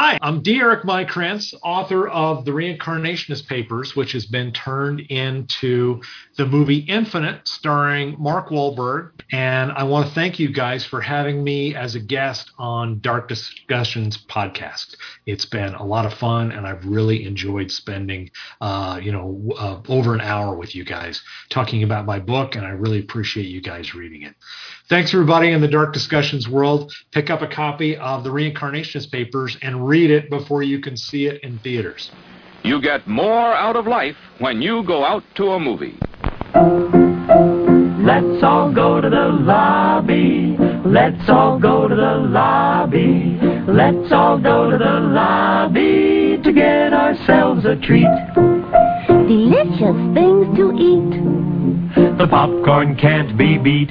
Hi, I'm D. Eric Maikranz, author of The Reincarnationist Papers, which has been turned into the movie Infinite, starring Mark Wahlberg. And I want to thank you guys for having me as a guest on Dark Discussions podcast. It's been a lot of fun, and I've really enjoyed spending, uh, you know, uh, over an hour with you guys talking about my book, and I really appreciate you guys reading it. Thanks, everybody in the Dark Discussions world. Pick up a copy of The Reincarnationist Papers and read it before you can see it in theaters. You get more out of life when you go out to a movie. Let's all go to the lobby. Let's all go to the lobby. Let's all go to the lobby to get ourselves a treat. Delicious things to eat. The popcorn can't be beat.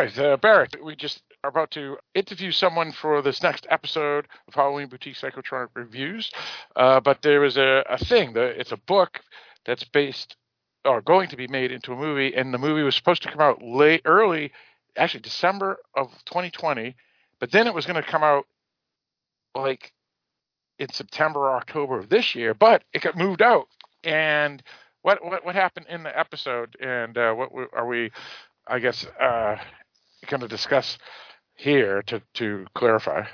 Right, uh, Barrett, we just are about to interview someone for this next episode of Halloween Boutique Psychotronic Reviews. Uh, but there is a, a thing, it's a book that's based or going to be made into a movie, and the movie was supposed to come out late, early, actually December of 2020, but then it was going to come out like in September or October of this year, but it got moved out. And what what what happened in the episode, and uh, what are we? I guess uh, going to discuss here to to clarify.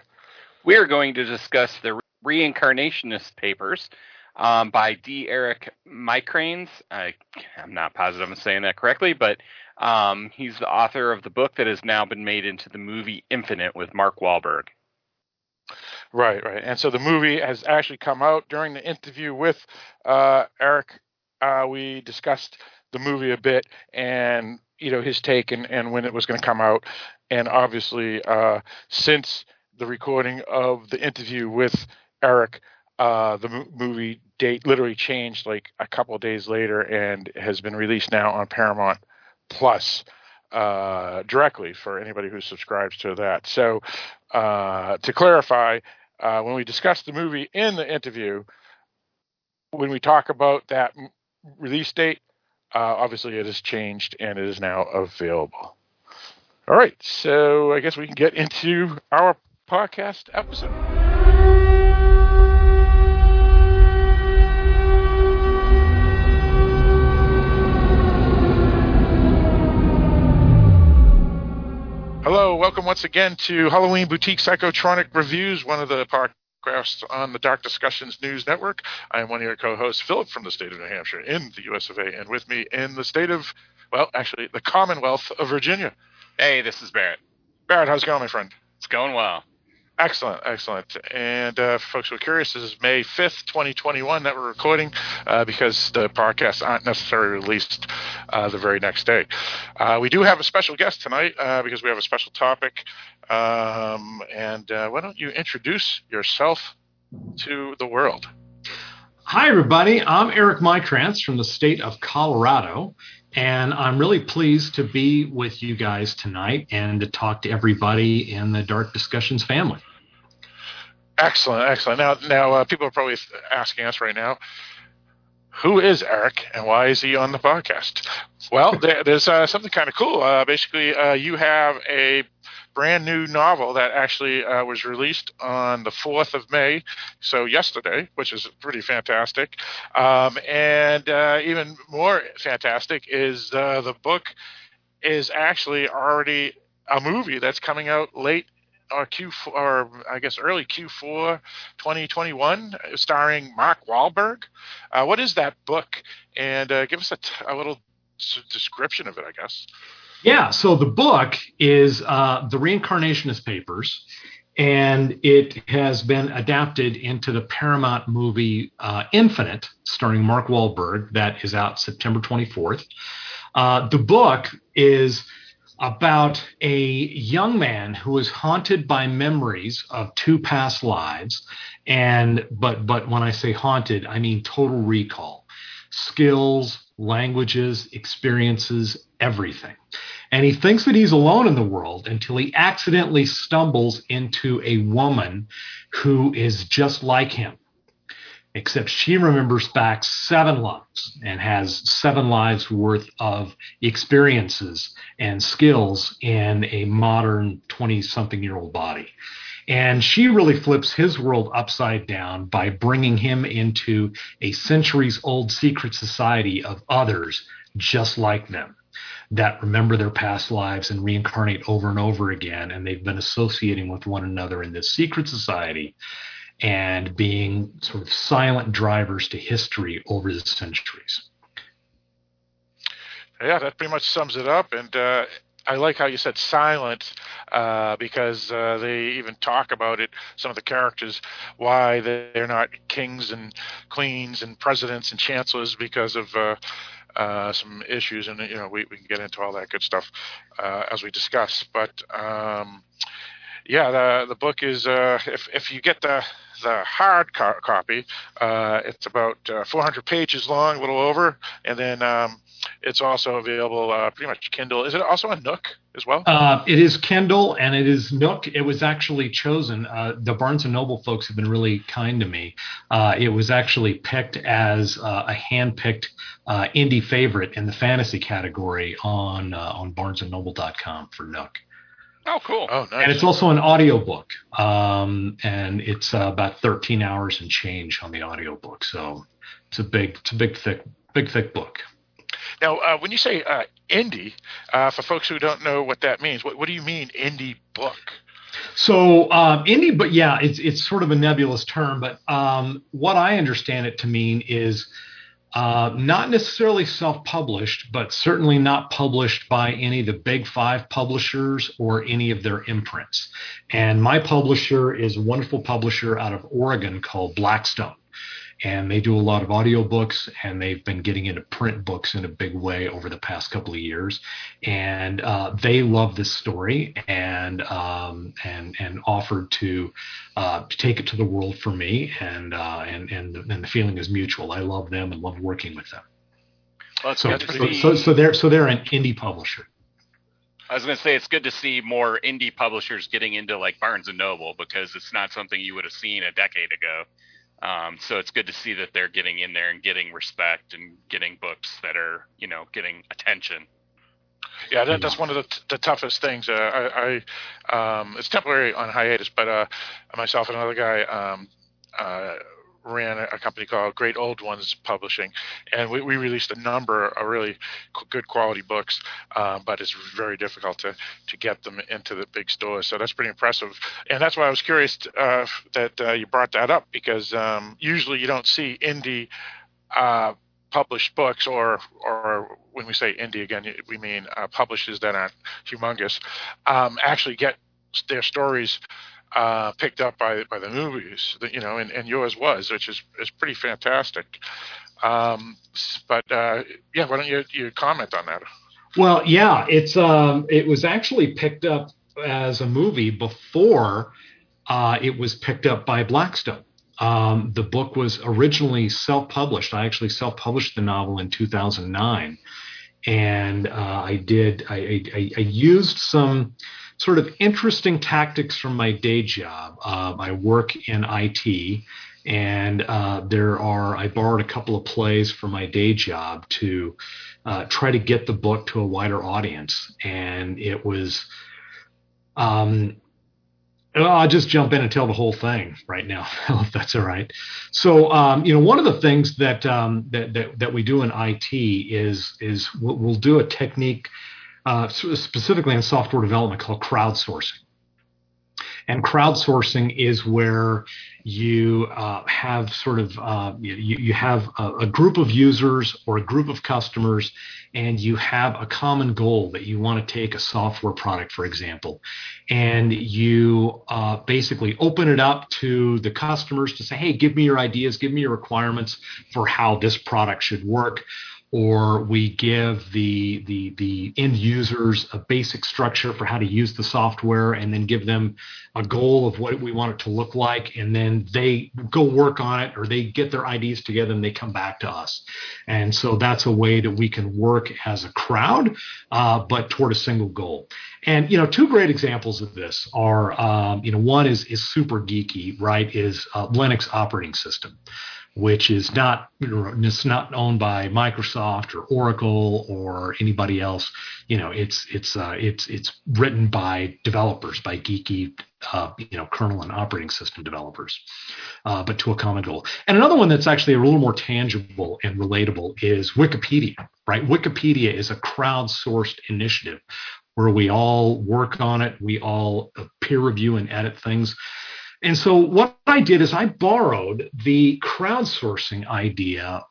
We're going to discuss the Reincarnationist Papers um, by D. Eric Maikranz. I, I'm not positive I'm saying that correctly, but um, he's the author of the book that has now been made into the movie Infinite with Mark Wahlberg. Right, right. And so the movie has actually come out during the interview with uh, Eric. Uh, we discussed the movie a bit and you know his take and, and when it was going to come out. And obviously uh, since the recording of the interview with eric uh, the mo- movie date literally changed like a couple days later and has been released now on paramount plus uh, directly for anybody who subscribes to that. So uh, to clarify uh, when we discuss the movie in the interview when we talk about that release date Uh, obviously it has changed and it is now available. All right, so I guess we can get into our podcast episode. Hello, welcome once again to Halloween Boutique Psychotronic Reviews, one of the on the Dark Discussions News Network. I am one of your co-hosts, Philip, from the state of New Hampshire in the U.S. of A., and with me in the state of, well, actually, the Commonwealth of Virginia. Hey, this is Barrett. Barrett, how's it going, my friend? It's going well. Excellent, excellent. And uh, folks who are curious, this is May 5th, 2021 that we're recording uh, because the podcasts aren't necessarily released uh, the very next day. Uh, we do have a special guest tonight uh, because we have a special topic. Um, and uh, why don't you introduce yourself to the world? Hi, everybody. I'm Eric Maikranz from the state of Colorado. And I'm really pleased to be with you guys tonight and to talk to everybody in the Dark Discussions family. Excellent, excellent. Now, now uh, people are probably asking us right now, who is Eric and why is he on the podcast? Well, there, there's uh, something kind of cool. Uh, basically, uh, you have a brand new novel that actually uh, was released on the 4th of May, so yesterday, which is pretty fantastic. Um, and uh, even more fantastic is uh, the book is actually already a movie that's coming out late or Q4, or I guess early Q4 2021, starring Mark Wahlberg. Uh, what is that book? And uh, give us a, t- a little description of it, I guess. Yeah, so the book is uh, The Reincarnationist Papers, and it has been adapted into the Paramount movie uh, Infinite, starring Mark Wahlberg, that is out September 24th. Uh, the book is about a young man who is haunted by memories of two past lives and but but when i say haunted i mean total recall skills languages experiences everything and he thinks that he's alone in the world until he accidentally stumbles into a woman who is just like him except she remembers back seven lives and has seven lives worth of experiences and skills in a modern 20 something year old body. And she really flips his world upside down by bringing him into a centuries old secret society of others just like them that remember their past lives and reincarnate over and over again. And they've been associating with one another in this secret society and being sort of silent drivers to history over the centuries. Yeah, that pretty much sums it up. And uh, I like how you said silent uh, because uh, they even talk about it. Some of the characters why they're not kings and queens and presidents and chancellors because of. Uh, uh, some issues, and you know we, we can get into all that good stuff uh, as we discuss. But um, yeah, the the book is uh, if if you get the the hard co- copy, it's about uh, 400 pages long, a little over, and then um, it's also available uh, pretty much Kindle. Is it also on Nook as well? Uh, it is Kindle and it is Nook. It was actually chosen. Uh, the Barnes and Noble folks have been really kind to me. Uh, it was actually picked as uh, a hand-picked uh, indie favorite in the fantasy category on uh, on BarnesandNoble.com for Nook. Oh, cool. Oh, nice. And it's also an audiobook. Um, and it's uh, about 13 hours and change on the audiobook. So it's a big, it's a big, thick, big, thick book. Now, uh, when you say uh, indie, uh, for folks who don't know what that means, what, what do you mean indie book? So um, indie, but yeah, it's it's sort of a nebulous term. But um, what I understand it to mean is uh, not necessarily self-published, but certainly not published by any of the big five publishers or any of their imprints. And my publisher is a wonderful publisher out of Oregon called Blackstone and they do a lot of audiobooks and they've been getting into print books in a big way over the past couple of years. And uh, they love this story and um, and and offered to uh, take it to the world for me. And uh, and and and the feeling is mutual. I love them and love working with them. Well, so so, so so they're so they're an indie publisher. I was going to say it's good to see more indie publishers getting into like Barnes and Noble because it's not something you would have seen a decade ago. Um, so it's good to see that they're getting in there and getting respect and getting books that are, you know, getting attention. Yeah, that, that's one of the, t- the toughest things. Uh, I, I um, it's temporary on hiatus, but uh, myself and another guy um, uh, ran a, company called Great Old Ones Publishing, and we, we released a number of really good quality books, um, but it's very difficult to, to get them into the big stores. So that's pretty impressive, and that's why I was curious uh, that uh, you brought that up because um, usually you don't see indie. Uh, published books or or when we say indie again we mean uh, publishers that aren't humongous um, actually get their stories uh, picked up by by the movies you know and, and yours was which is is pretty fantastic um, but uh, yeah why don't you you comment on that Well, yeah, it's um, it was actually picked up as a movie before uh, it was picked up by Blackstone. Um, the book was originally self-published. I actually self-published the novel in 2009, and uh, I did. I, I, I used some sort of interesting tactics from my day job. Uh, I work in IT, and uh, there are. I borrowed a couple of plays from my day job to uh, try to get the book to a wider audience, and it was. Um, I'll just jump in and tell the whole thing right now, if that's all right. So, um, you know, one of the things that, um, that that that we do in IT is is we'll, we'll do a technique uh, specifically in software development called crowdsourcing. And crowdsourcing is where you uh, have sort of uh, you, you have a, a, group of users or a group of customers and you have a common goal that you want to take a software product for example and you uh, basically open it up to the customers to say hey give me your ideas give me your requirements for how this product should work or we give the, the, the end users a basic structure for how to use the software and then give them a goal of what we want it to look like. And then they go work on it or they get their ideas together and they come back to us. And so that's a way that we can work as a crowd, uh, but toward a single goal. And, you know, two great examples of this are, um, you know, one is, is super geeky, right? Is uh, Linux operating system which is not it's not owned by Microsoft or Oracle or anybody else. You know, it's it's uh, it's it's written by developers, by geeky uh, you know kernel and operating system developers, uh, but to a common goal. And another one that's actually a little more tangible and relatable is Wikipedia. Right, Wikipedia is a crowdsourced initiative where we all work on it, we all peer review and edit things. And so what I did is I borrowed the crowdsourcing idea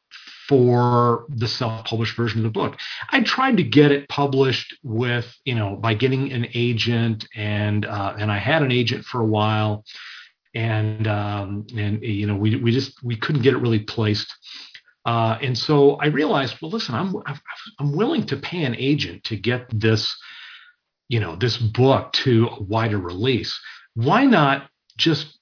for the self-published version of the book. I tried to get it published with, you know, by getting an agent, and uh, and I had an agent for a while, and um, and you know we we just we couldn't get it really placed. Uh, and so I realized, well, listen, I'm I'm willing to pay an agent to get this, you know, this book to a wider release. Why not just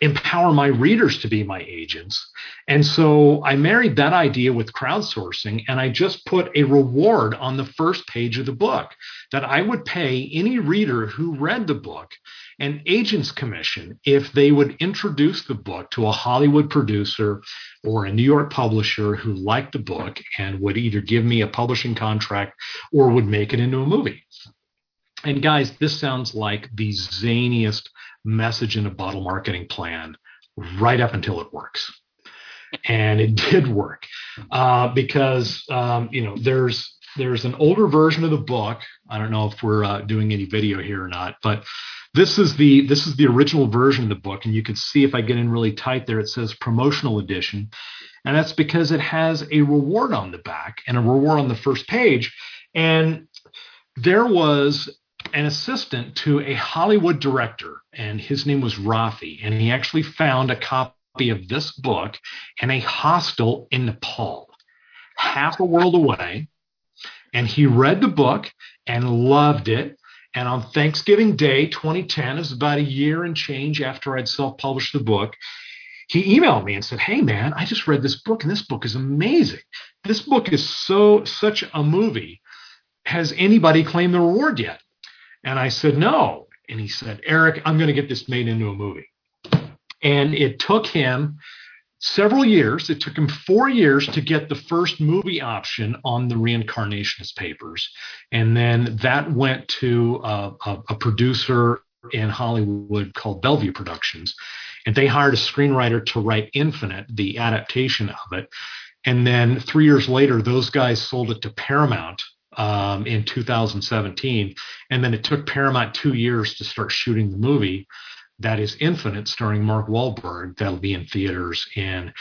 empower my readers to be my agents. And so I married that idea with crowdsourcing and I just put a reward on the first page of the book that I would pay any reader who read the book an agent's commission if they would introduce the book to a Hollywood producer or a New York publisher who liked the book and would either give me a publishing contract or would make it into a movie. And guys, this sounds like the zaniest message in a bottle marketing plan right up until it works. And it did work uh, because um, you know there's there's an older version of the book. I don't know if we're uh, doing any video here or not, but this is the this is the original version of the book, and you can see if I get in really tight there, it says promotional edition, and that's because it has a reward on the back and a reward on the first page, and there was an assistant to a Hollywood director, and his name was Rafi, and he actually found a copy of this book in a hostel in Nepal, half a world away. And he read the book and loved it. And on Thanksgiving Day 2010, it was about a year and change after I'd self published the book, he emailed me and said, Hey man, I just read this book and this book is amazing. This book is so such a movie. Has anybody claimed the reward yet? And I said, no. And he said, Eric, I'm going to get this made into a movie. And it took him several years. It took him four years to get the first movie option on the reincarnationist papers. And then that went to a, a, a producer in Hollywood called Bellevue Productions. And they hired a screenwriter to write Infinite, the adaptation of it. And then three years later, those guys sold it to Paramount um, in 2017. And then it took Paramount two years to start shooting the movie that is Infinite, starring Mark Wahlberg. That'll be in theaters in,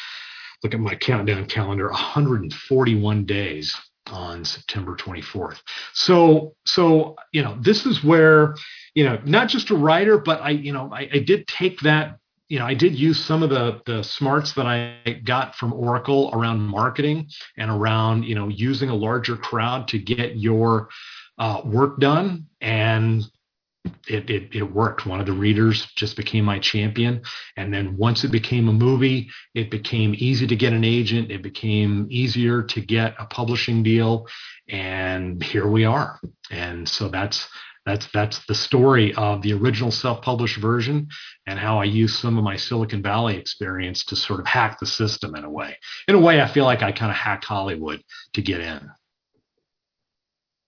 look at my countdown calendar, 141 days on September 24th. So, so, you know, this is where, you know, not just a writer, but I, you know, I, I did take that you know, I did use some of the the smarts that I got from Oracle around marketing and around you know using a larger crowd to get your uh, work done, and it, it it worked. One of the readers just became my champion, and then once it became a movie, it became easy to get an agent. It became easier to get a publishing deal, and here we are. And so that's that's that's the story of the original self-published version and how I used some of my Silicon Valley experience to sort of hack the system in a way. In a way, I feel like I kind of hacked Hollywood to get in.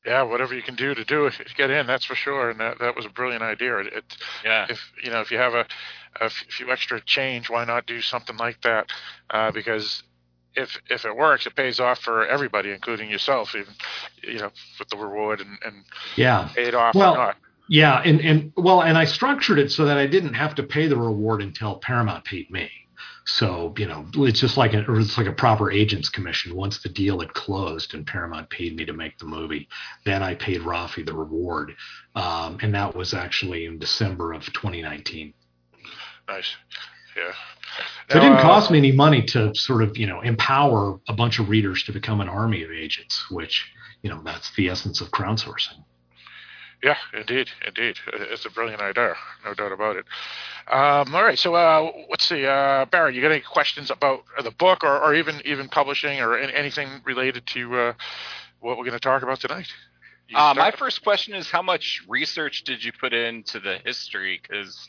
Yeah, whatever you can do to do it get in, that's for sure. And that, that was a brilliant idea. It, it yeah. If you know, if you have a, a few extra change, why not do something like that? Uh, because if if it works, it pays off for everybody, including yourself, even you know, with the reward and, and yeah, paid off well, or not. Yeah, and and well, and I structured it so that I didn't have to pay the reward until Paramount paid me. So you know, it's just like a it's like a proper agent's commission. Once the deal had closed and Paramount paid me to make the movie, then I paid Rafi the reward, um, and that was actually in December of 2019. Nice. Yeah. So it Now, didn't uh, cost me any money to sort of you know empower a bunch of readers to become an army of agents, which you know that's the essence of crowdsourcing. Yeah, indeed, indeed. It's a brilliant idea, no doubt about it. Um, all right, so uh, let's see, uh, Barry, you got any questions about the book, or, or even even publishing, or an- anything related to uh, what we're going to talk about tonight? Uh, my first question is how much research did you put into the history? Because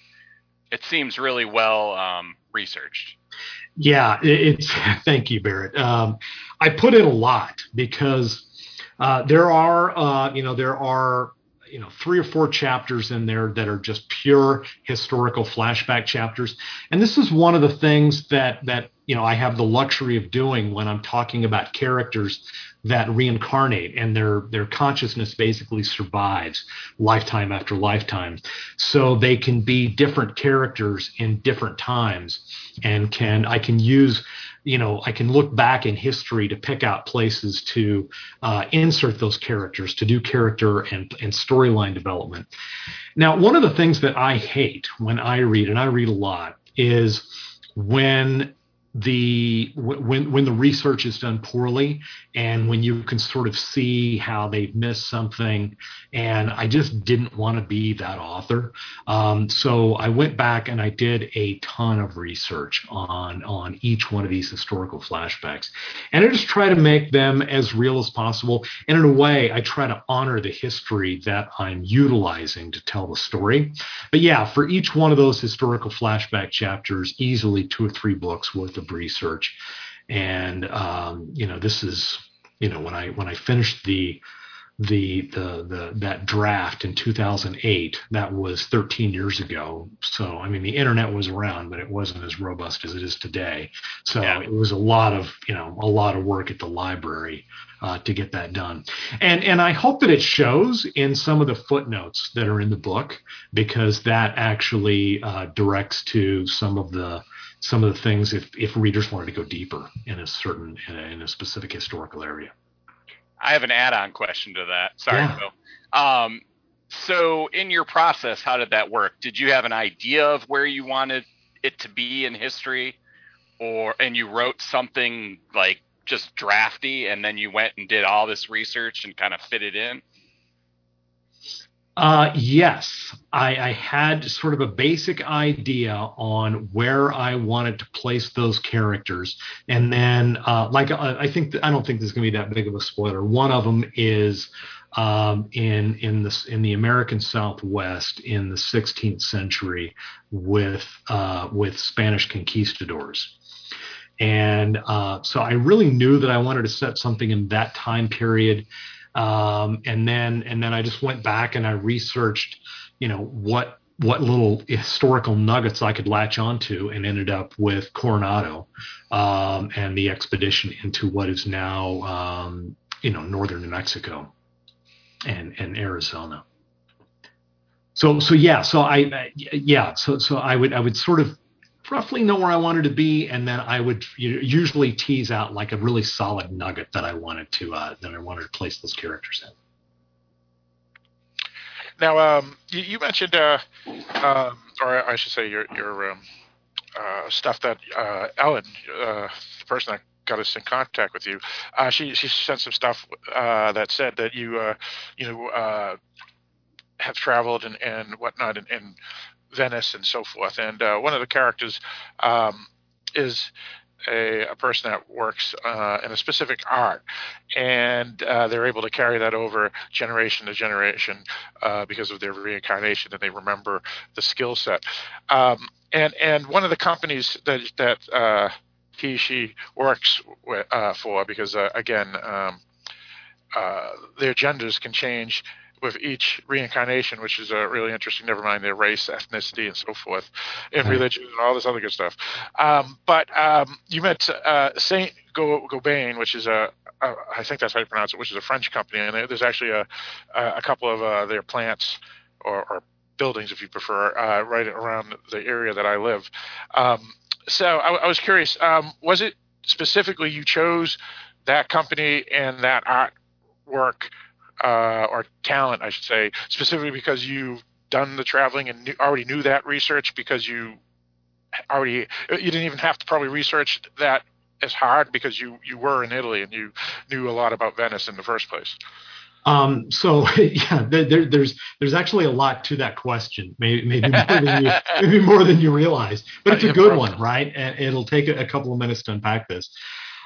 it seems really well um, researched. Yeah, it's thank you, Barrett. Um, I put in a lot because uh, there are, uh, you know, there are, you know, three or four chapters in there that are just pure historical flashback chapters, and this is one of the things that that you know I have the luxury of doing when I'm talking about characters that reincarnate and their their consciousness basically survives lifetime after lifetime. So they can be different characters in different times and can i can use you know i can look back in history to pick out places to uh, insert those characters to do character and, and storyline development. Now one of the things that i hate when i read and i read a lot is when the when when the research is done poorly and when you can sort of see how they've missed something. And i just didn't want to be that author. Um, so i went back and i did a ton of research on on each one of these historical flashbacks. And i just try to make them as real as possible. And in a way i try to honor the history that i'm utilizing to tell the story. But yeah for each one of those historical flashback chapters easily two or three books worth of research. And um, you know this is you know when i when i finished the the the the that draft in 2008 that was 13 years ago. So i mean the internet was around but it wasn't as robust as it is today. So Yeah. it was a lot of you know a lot of work at the library uh, to get that done. And and i hope that it shows in some of the footnotes that are in the book because that actually uh, directs to some of the some of the things if if readers wanted to go deeper in a certain in a, in a specific historical area I have an add-on question to that. Sorry, Yeah. Phil. Um, so in your process, how did that work? Did you have an idea of where you wanted it to be in history, or and you wrote something like just drafty, and then you went and did all this research and kind of fit it in? Uh, yes, I, I had sort of a basic idea on where I wanted to place those characters, and then, uh, like I, I think I don't think this is going to be that big of a spoiler. One of them is um, in in the in the American Southwest in the 16th century with uh, with Spanish conquistadors. And uh, so I really knew that I wanted to set something in that time period um, and then and then I just went back and I researched, you know, what what little historical nuggets I could latch onto, and ended up with Coronado um, and the expedition into what is now, um, you know, northern New Mexico and and Arizona. So so yeah, so I yeah, so so I would I would sort of roughly know where I wanted to be, and then I would usually tease out like a really solid nugget that I wanted to uh, that I wanted to place those characters in. Now, um, you, you mentioned, uh, um, or I should say, your your um, uh, stuff that uh, Ellen, uh, the person that got us in contact with you, she she sent some stuff that said that you you know have traveled and, and whatnot and, in Venice and so forth. And uh, one of the characters um, is a, a person that works uh, in a specific art, and uh, they're able to carry that over generation to generation uh, because of their reincarnation, and they remember the skill set. Um, and and one of the companies that that uh, he she works with, uh, for, because uh, again, um, their genders can change with each reincarnation, which is uh, really interesting. Never mind their race, ethnicity, and so forth, and Right. religion, and all this other good stuff. Um, but um, you met uh, Saint Gobain, which is a uh, I think that's how you pronounce it, which is a French company, and there's actually a a a couple of uh, their plants or, or buildings, if you prefer, uh, right around the area that I live. Um, so I, I, was curious, um, was it specifically you chose that company and that artwork uh, or talent, I should say, specifically because you've done the traveling and knew, already knew that research because you already you didn't even have to probably research that as hard because you you were in Italy and you knew a lot about Venice in the first place. Um, so yeah, there, there's there's actually a lot to that question, maybe maybe more than you, maybe more than you realize, but it's a good one, right? And it'll take a, a couple of minutes to unpack this.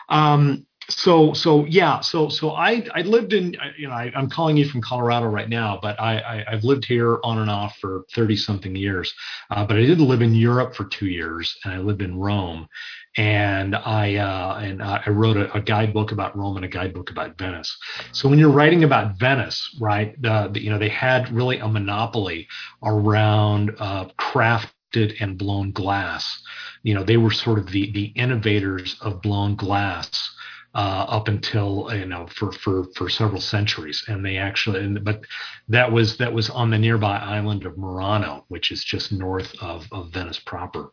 Um, so so yeah so so i i lived in you know I, am calling you from colorado right now but i, I have lived here on and off for 30 something years. Uh, but i did live in europe for two years and i lived in rome. And i uh, and i wrote a, a, guidebook about rome and a guidebook about venice. So when you're writing about venice right uh, you know they had really a monopoly around uh, crafted and blown glass. You know they were sort of the the innovators of blown glass uh, up until you know for for for several centuries, and they actually, and, but that was that was on the nearby island of Murano, which is just north of, of Venice proper.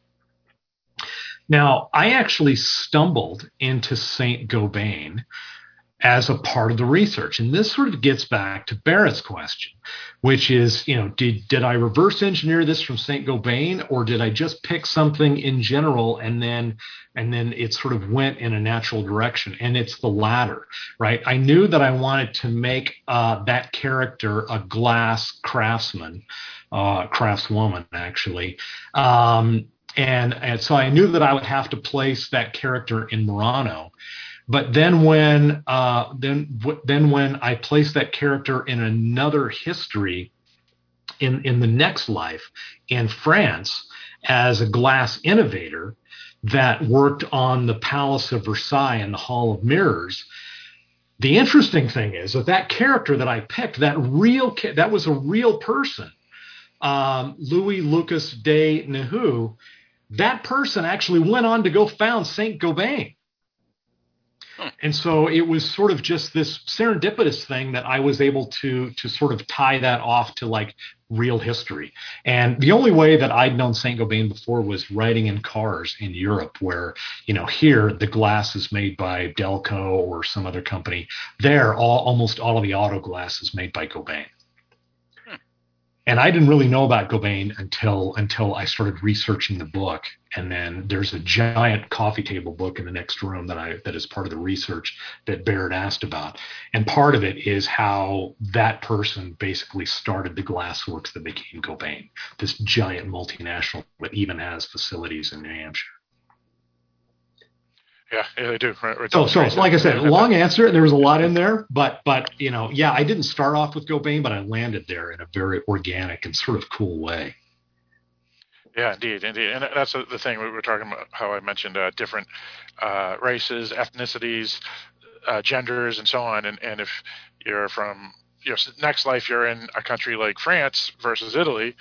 Now, I actually stumbled into Saint Gobain as a part of the research. And this sort of gets back to Barrett's question, which is, you know, did did I reverse engineer this from Saint Gobain, or did I just pick something in general and then and then it sort of went in a natural direction? And it's the latter, right? I knew that I wanted to make uh, that character a glass craftsman, uh, craftswoman, actually. Um, and, and so I knew that I would have to place that character in Murano. But then when uh, then then when I place that character in another history, in in the next life in France as a glass innovator that worked on the Palace of Versailles and the Hall of Mirrors. The interesting thing is that that character that I picked, that real that was a real person, um, Louis Lucas de Néhou. That person actually went on to go found Saint Gobain. And so it was sort of just this serendipitous thing that I was able to to sort of tie that off to like real history. And the only way that I'd known Saint Gobain before was riding in cars in Europe, where you know here the glass is made by Delco or some other company. There, all almost all of the auto glass is made by Gobain and I didn't really know about Gobain until until I started researching the book. And then there's a giant coffee table book in the next room that I that is part of the research that Barrett asked about. And part of it is how that person basically started the glassworks that became Gobain, this giant multinational that even has facilities in New Hampshire. Yeah, yeah, they do. Right, right. So, so like I said, long answer. There was a lot in there, but but you know, yeah, I didn't start off with Gobain, but I landed there in a very organic and sort of cool way. Yeah, indeed, indeed, and that's the thing we were talking about. How I mentioned uh, different uh, races, ethnicities, uh, genders, and so on. And and if you're from your next life, you're in a country like France versus Italy.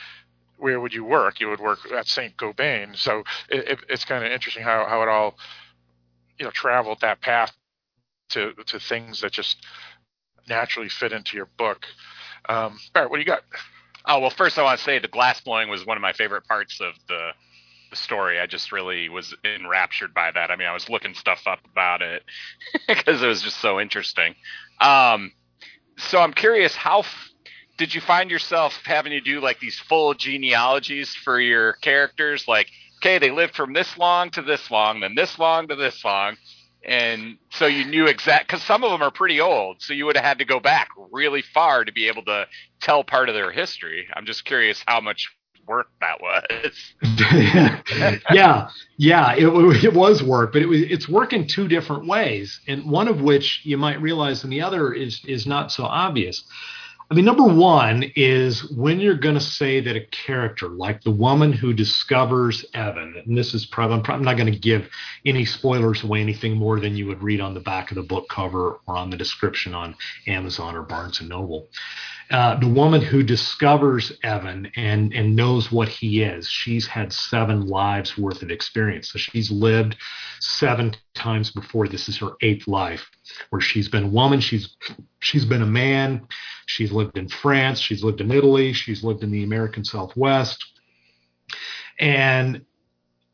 Where would you work? You would work at Saint Gobain. So it, it, it's kind of interesting how how it all you know traveled that path to to things that just naturally fit into your book. Um, Barrett, what do you got? Oh well, first I want to say the glass blowing was one of my favorite parts of the the story. I just really was enraptured by that. I mean, I was looking stuff up about it because it was just so interesting. Um, so I'm curious, how f- did you find yourself having to do like these full genealogies for your characters? Like, okay, they lived from this long to this long, then this long to this long. And so you knew exact because some of them are pretty old, so you would have had to go back really far to be able to tell part of their history. I'm just curious how much work that was. yeah, yeah, it, it was work, but it was it's work in two different ways, and one of which you might realize, and the other is is not so obvious. I mean, number one is when you're going to say that a character, like the woman who discovers Evan, and this is probably, I'm, probably not going to give any spoilers away, anything more than you would read on the back of the book cover or on the description on Amazon or Barnes and Noble. Uh, the woman who discovers Evan and and knows what he is. She's had seven lives worth of experience. So she's lived seven times before. This is her eighth life, where she's been a woman. She's she's been a man. She's lived in France. She's lived in Italy. She's lived in the American Southwest. And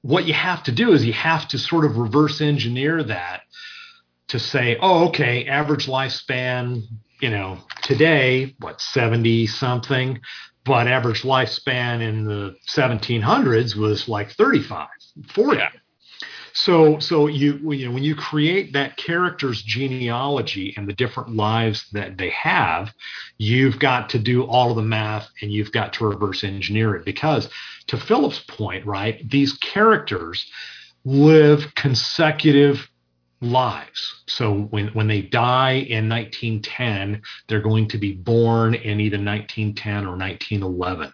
what you have to do is you have to sort of reverse engineer that to say, oh, okay, average lifespan, you know, today, what, 70 something, but average lifespan in the 1700s was like 35, 40. Yeah. So, so you, you know, when you create that character's genealogy and the different lives that they have, you've got to do all of the math and you've got to reverse engineer it because, to Philip's point, right, these characters live consecutive lives. So when when they die in 1910, they're going to be born in either 1910 or 1911.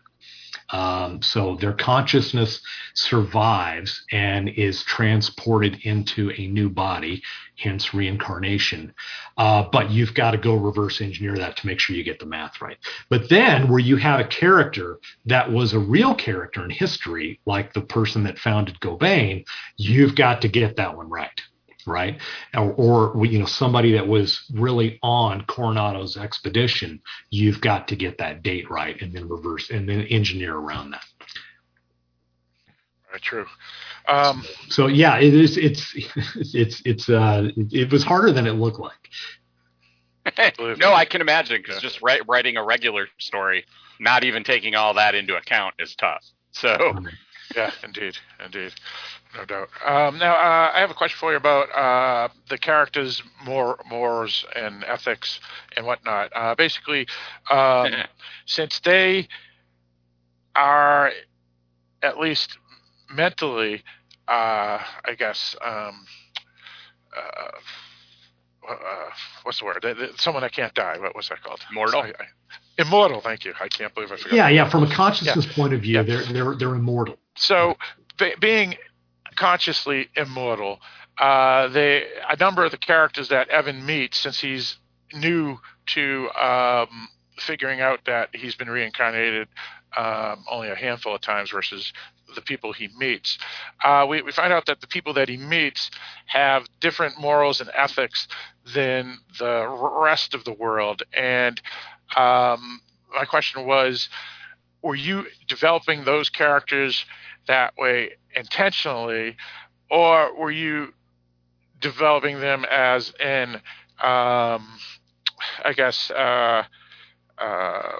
Um, so their consciousness survives and is transported into a new body, hence reincarnation. Uh, but you've got to go reverse engineer that to make sure you get the math right. But then, where you have a character that was a real character in history, like the person that founded Gobain, you've got to get that one right right? Or, or, you know somebody that was really on Coronado's expedition. You've got to get that date right, and then reverse and then engineer around that. Very true. Um, so yeah, it is. It's it's it's uh, it, it was harder than it looked like. no, I can imagine because just write, writing a regular story, not even taking all that into account, is tough. So. Yeah, indeed, indeed, no doubt. Um, now, uh, I have a question for you about uh, the characters' more morals and ethics and whatnot. Uh, basically, um, since they are at least mentally, uh, I guess, um, uh, uh, what's the word? Someone that can't die. What was that called? Mortal. I, I, immortal. Thank you. I can't believe I forgot. Yeah, yeah. From a consciousness Yeah. point of view, Yeah. they're they're they're immortal. So, be, being consciously immortal, uh, they a number of the characters that Evan meets, since he's new to um, figuring out that he's been reincarnated um, only a handful of times versus the people he meets, uh, we, we find out that the people that he meets have different morals and ethics than the rest of the world. And um, my question was, were you developing those characters that way intentionally, or were you developing them as in, um, I guess, uh, uh,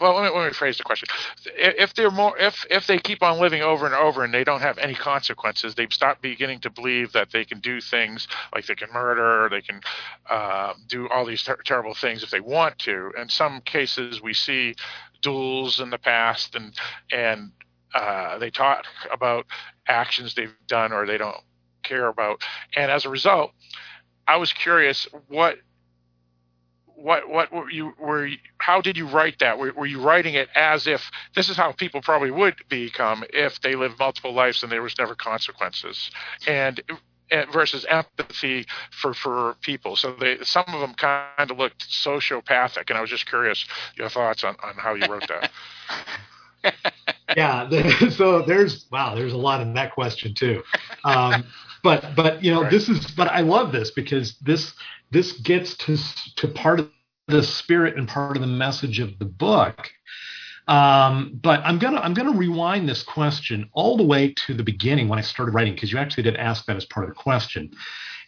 well, let me, let me phrase the question. If they're more, if if they keep on living over and over and they don't have any consequences, they stop beginning to believe that they can do things like they can murder, they can uh, do all these ter- terrible things if they want to. In some cases, we see duels in the past, and and uh, they talk about actions they've done or they don't care about, and as a result, I was curious what what what were you were you, how did you write that? Were, were you writing it as if this is how people probably would become if they lived multiple lives and there was never consequences? And versus empathy for for people so they some of them kind of looked sociopathic and i was just curious your thoughts on on how you wrote that yeah. there- So there's wow, there's a lot in that question too. Um, but but you know Right. this is but I love this because this this gets to to part of the spirit and part of the message of the book. Um, but I'm gonna I'm gonna rewind this question all the way to the beginning when I started writing because you actually did ask that as part of the question,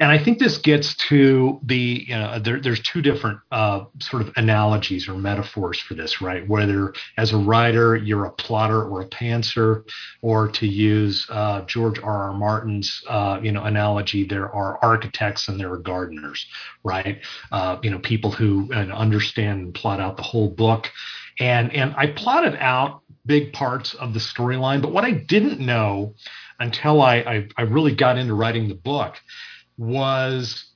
and I think this gets to the you know there, there's two different uh, sort of analogies or metaphors for this, right? Whether as a writer you're a plotter or a pantser, or to use uh, George R. R. Martin's uh, you know analogy, there are architects and there are gardeners, right? Uh, you know people who understand and plot out the whole book, and and I plotted out big parts of the storyline, but what I didn't know until I, I I really got into writing the book was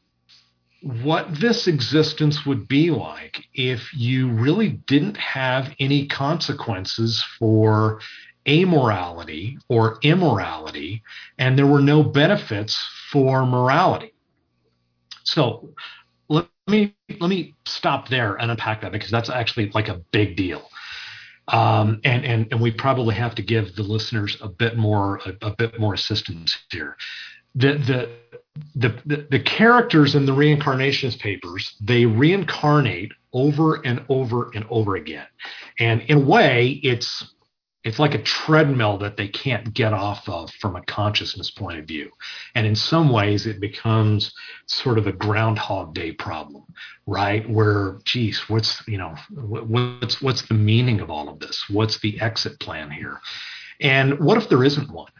what this existence would be like if you really didn't have any consequences for amorality or immorality, and there were no benefits for morality. So, let me let me stop there and unpack that because that's actually like a big deal. Um, and, and and we probably have to give the listeners a bit more a, a bit more assistance here. The, the the the the characters in the reincarnations papers they reincarnate over and over and over again, and in a way it's it's like a treadmill that they can't get off of from a consciousness point of view. And in some ways, it becomes sort of a Groundhog Day problem, right? Where, geez, what's you know, what's what's the meaning of all of this? What's the exit plan here? And what if there isn't one?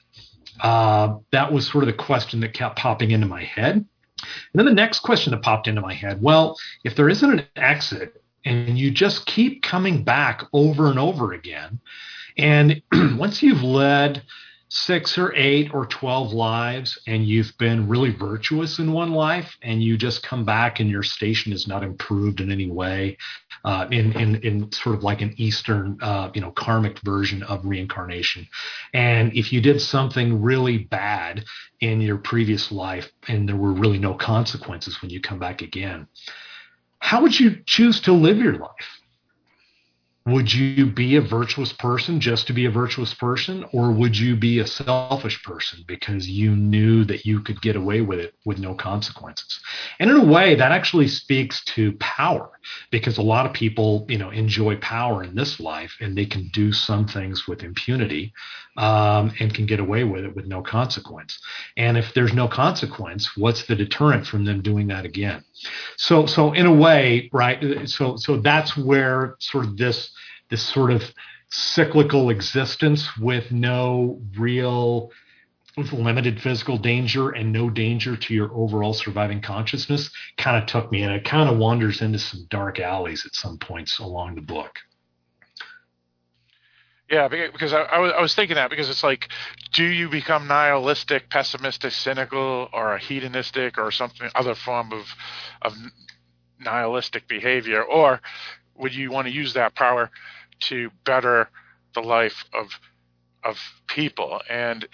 Uh, that was sort of the question that kept popping into my head. And then the next question that popped into my head: Well, if there isn't an exit, and you just keep coming back over and over again and once you've led six or eight or 12 lives and you've been really virtuous in one life and you just come back and your station is not improved in any way uh, in, in, in sort of like an Eastern, uh, you know, karmic version of reincarnation. And if you did something really bad in your previous life and there were really no consequences when you come back again, how would you choose to live your life? Would you be a virtuous person just to be a virtuous person or would you be a selfish person because you knew that you could get away with it with no consequences? And in a way that actually speaks to power because a lot of people you know enjoy power in this life and they can do some things with impunity um, and can get away with it with no consequence. And if there's no consequence what's the deterrent from them doing that again? So so in a way right so so that's where sort of this this sort of cyclical existence with no real with limited physical danger and no danger to your overall surviving consciousness kind of took me and it kind of wanders into some dark alleys at some points along the book yeah because I, I, was, I was thinking that because it's like do you become nihilistic pessimistic cynical or a hedonistic or something other form of of nihilistic behavior? Or would you want to use that power to better the life of of people? And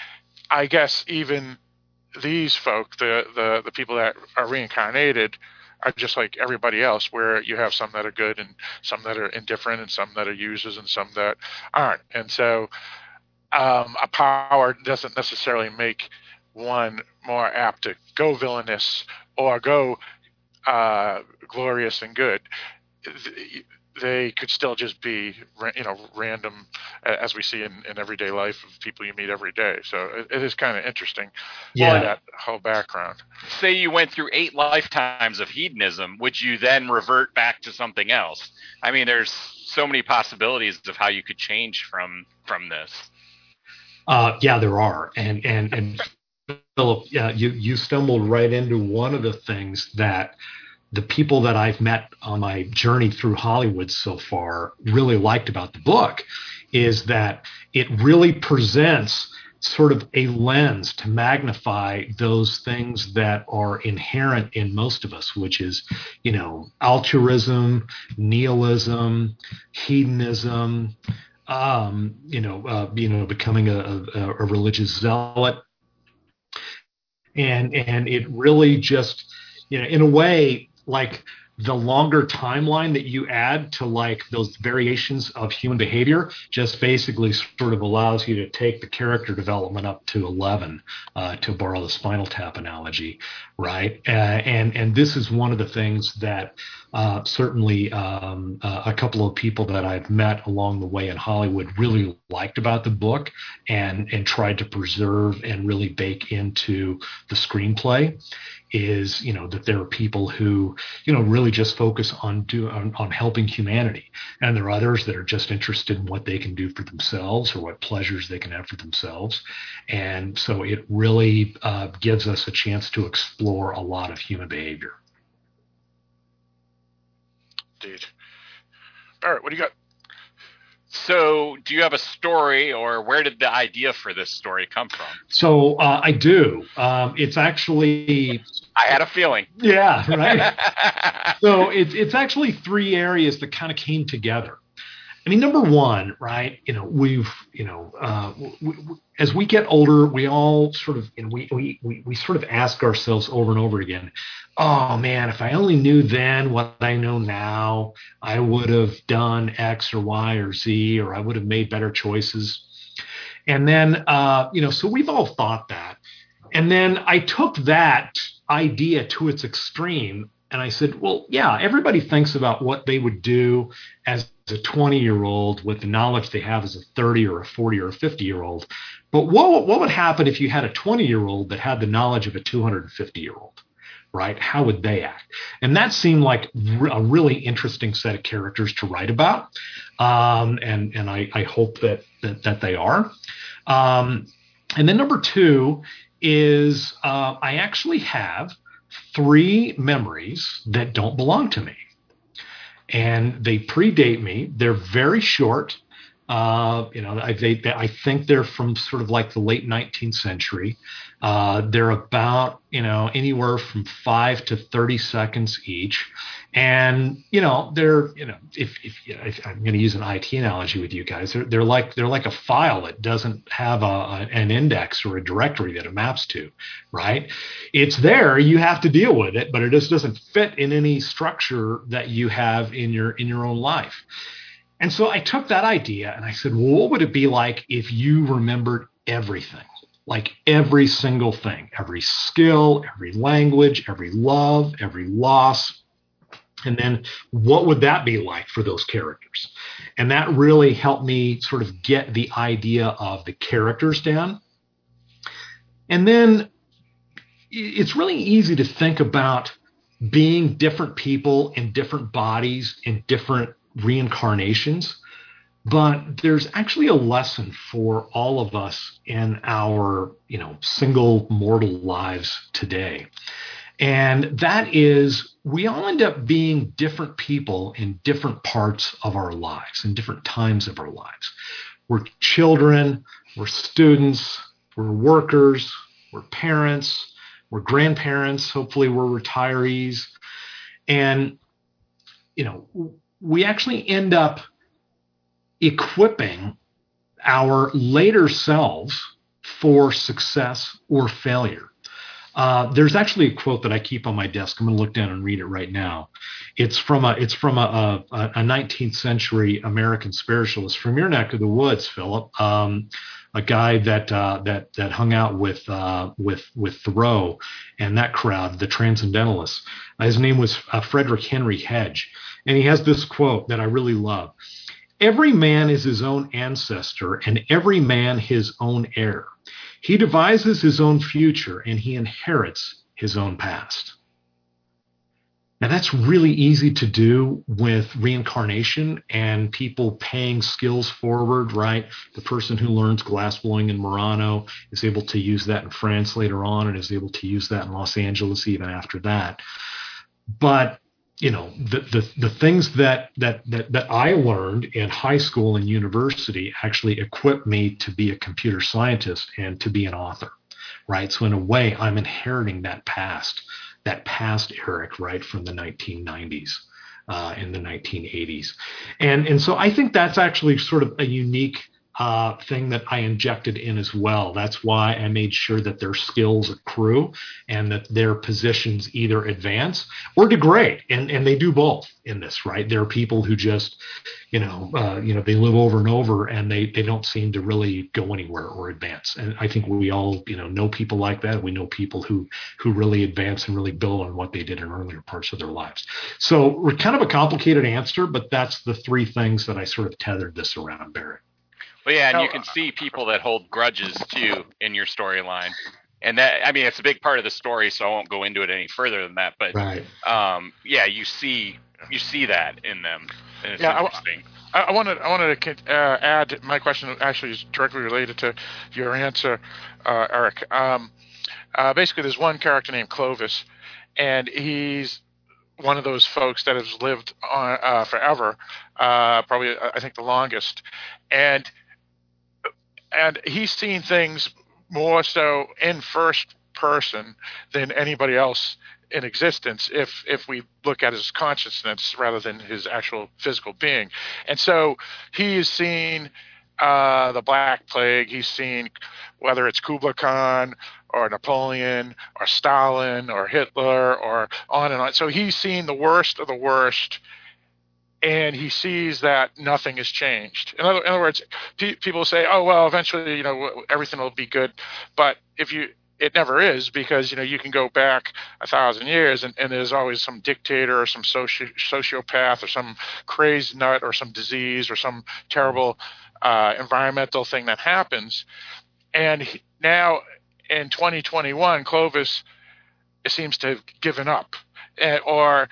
i guess even these folk the the, the people that are reincarnated are just like everybody else where you have some that are good and some that are indifferent and some that are users and some that aren't. And so um, a power doesn't necessarily make one more apt to go villainous or go uh, glorious and good they could still just be you know random as we see in, in everyday life of people you meet every day. So it, it is kind of interesting yeah. that whole background. Say you went through eight lifetimes of hedonism would you then revert back to something else? I mean there's so many possibilities of how you could change from from this. Uh, yeah there are. And and and philip yeah you you stumbled right into one of the things that the people that I've met on my journey through Hollywood so far really liked about the book is that it really presents sort of a lens to magnify those things that are inherent in most of us, which is, you know, altruism, nihilism, hedonism, um, you know, uh, you know, becoming a, a, a religious zealot, and and it really just, you know, in a way, like the longer timeline that you add to like those variations of human behavior just basically sort of allows you to take the character development up to 11 uh, to borrow the spinal tap analogy right? Uh, and and this is one of the things that uh, certainly um, uh, a couple of people that I've met along the way in Hollywood really liked about the book and and tried to preserve and really bake into the screenplay is you know that there are people who you know really just focus on do on, on, helping humanity. And there are others that are just interested in what they can do for themselves or what pleasures they can have for themselves. And so it really uh, gives us a chance to explore a lot of human behavior. Indeed. Barrett what do you got so, do you have a story, or where did the idea for this story come from? So, uh, I do. Um, it's actually. I had a feeling. Yeah, right. so it's it's actually three areas that kind of came together. I mean, number one, right? You know, we've, you know, uh, we, we, as we get older, we all sort of, and we, we, we, sort of ask ourselves over and over again, oh man, if I only knew then what I know now, I would have done X or Y or Z, or I would have made better choices. And then, uh, you know, so we've all thought that. And then I took that idea to its extreme and I said, well, yeah, everybody thinks about what they would do as a 20 year old with the knowledge they have as a 30 or a 40 or a 50 year old. But what, what would happen if you had a 20 year old that had the knowledge of a 250 year old? Right? How would they act? And that seemed like a really interesting set of characters to write about. Um, and and I, I hope that, that, that they are. Um, and then number two is uh, I actually have three memories that don't belong to me. And they predate me. They're very short. Uh, you know, I, they, I think they're from sort of like the late 19th century. Uh, they're about, you know, anywhere from five to 30 seconds each. And, you know, they're, you know, if, if, if I'm going to use an IT analogy with you guys, they're, they're like, they're like a file that doesn't have a, a, an index or a directory that it maps to, right? It's there. You have to deal with it, but it just doesn't fit in any structure that you have in your, in your own life. And so I took that idea and I said, well, what would it be like if you remembered everything? Like every single thing, every skill, every language, every love, every loss. And then what would that be like for those characters? And that really helped me sort of get the idea of the characters down. And then it's really easy to think about being different people in different bodies in different reincarnations, but there's actually a lesson for all of us in our, you know, single mortal lives today. And that is, we all end up being different people in different parts of our lives, in different times of our lives. We're children, we're students, we're workers, we're parents, we're grandparents, hopefully, we're retirees. And, you know, we actually end up equipping our later selves for success or failure. Uh, there's actually a quote that I keep on my desk. I'm going to look down and read it right now. It's from a it's from a, a, a 19th century American spiritualist from your neck of the woods, Philip. Um, a guy that uh, that that hung out with uh, with with Thoreau and that crowd, the Transcendentalists. Uh, his name was uh, Frederick Henry Hedge, and he has this quote that I really love Every man is his own ancestor, and every man his own heir. He devises his own future, and he inherits his own past. Now, that's really easy to do with reincarnation and people paying skills forward, right? The person who learns glassblowing in Murano is able to use that in France later on and is able to use that in Los Angeles even after that. But you know the, the the things that that that that I learned in high school and university actually equipped me to be a computer scientist and to be an author right? So in a way I'm inheriting that past that past Eric right from the 1990s uh, in the 1980s and and so I think that's actually sort of a unique uh, thing that I injected in as well. That's why I made sure that their skills accrue and that their positions either advance or degrade, and and they do both in this. Right? There are people who just, you know, uh, you know, they live over and over, and they they don't seem to really go anywhere or advance. And I think we all, you know, know people like that. We know people who who really advance and really build on what they did in earlier parts of their lives. So kind of a complicated answer, but that's the three things that I sort of tethered this around, Barrett. Well, yeah, and you can see people that hold grudges too in your storyline, and that I mean it's a big part of the story, so I won't go into it any further than that. But right. um, yeah, you see you see that in them. And it's yeah, interesting. I, I wanted I wanted to uh, add my question actually is directly related to your answer, uh, Eric. Um, uh, basically, there's one character named Clovis, and he's one of those folks that has lived on uh, forever, uh, probably I think the longest, and and he's seen things more so in first person than anybody else in existence if if we look at his consciousness rather than his actual physical being. And so he is seen uh, the Black Plague. He's seen whether it's Kublai Khan or Napoleon or Stalin or Hitler or on and on. So he's seen the worst of the worst. And he sees that nothing has changed. In other, in other words, pe- people say, "Oh well, eventually, you know, everything will be good." But if you it never is because you know you can go back a thousand years and, and there's always some dictator or some soci- sociopath or some crazed nut or some disease or some terrible uh, environmental thing that happens and he, now in 2021 clovis seems to have given up uh, or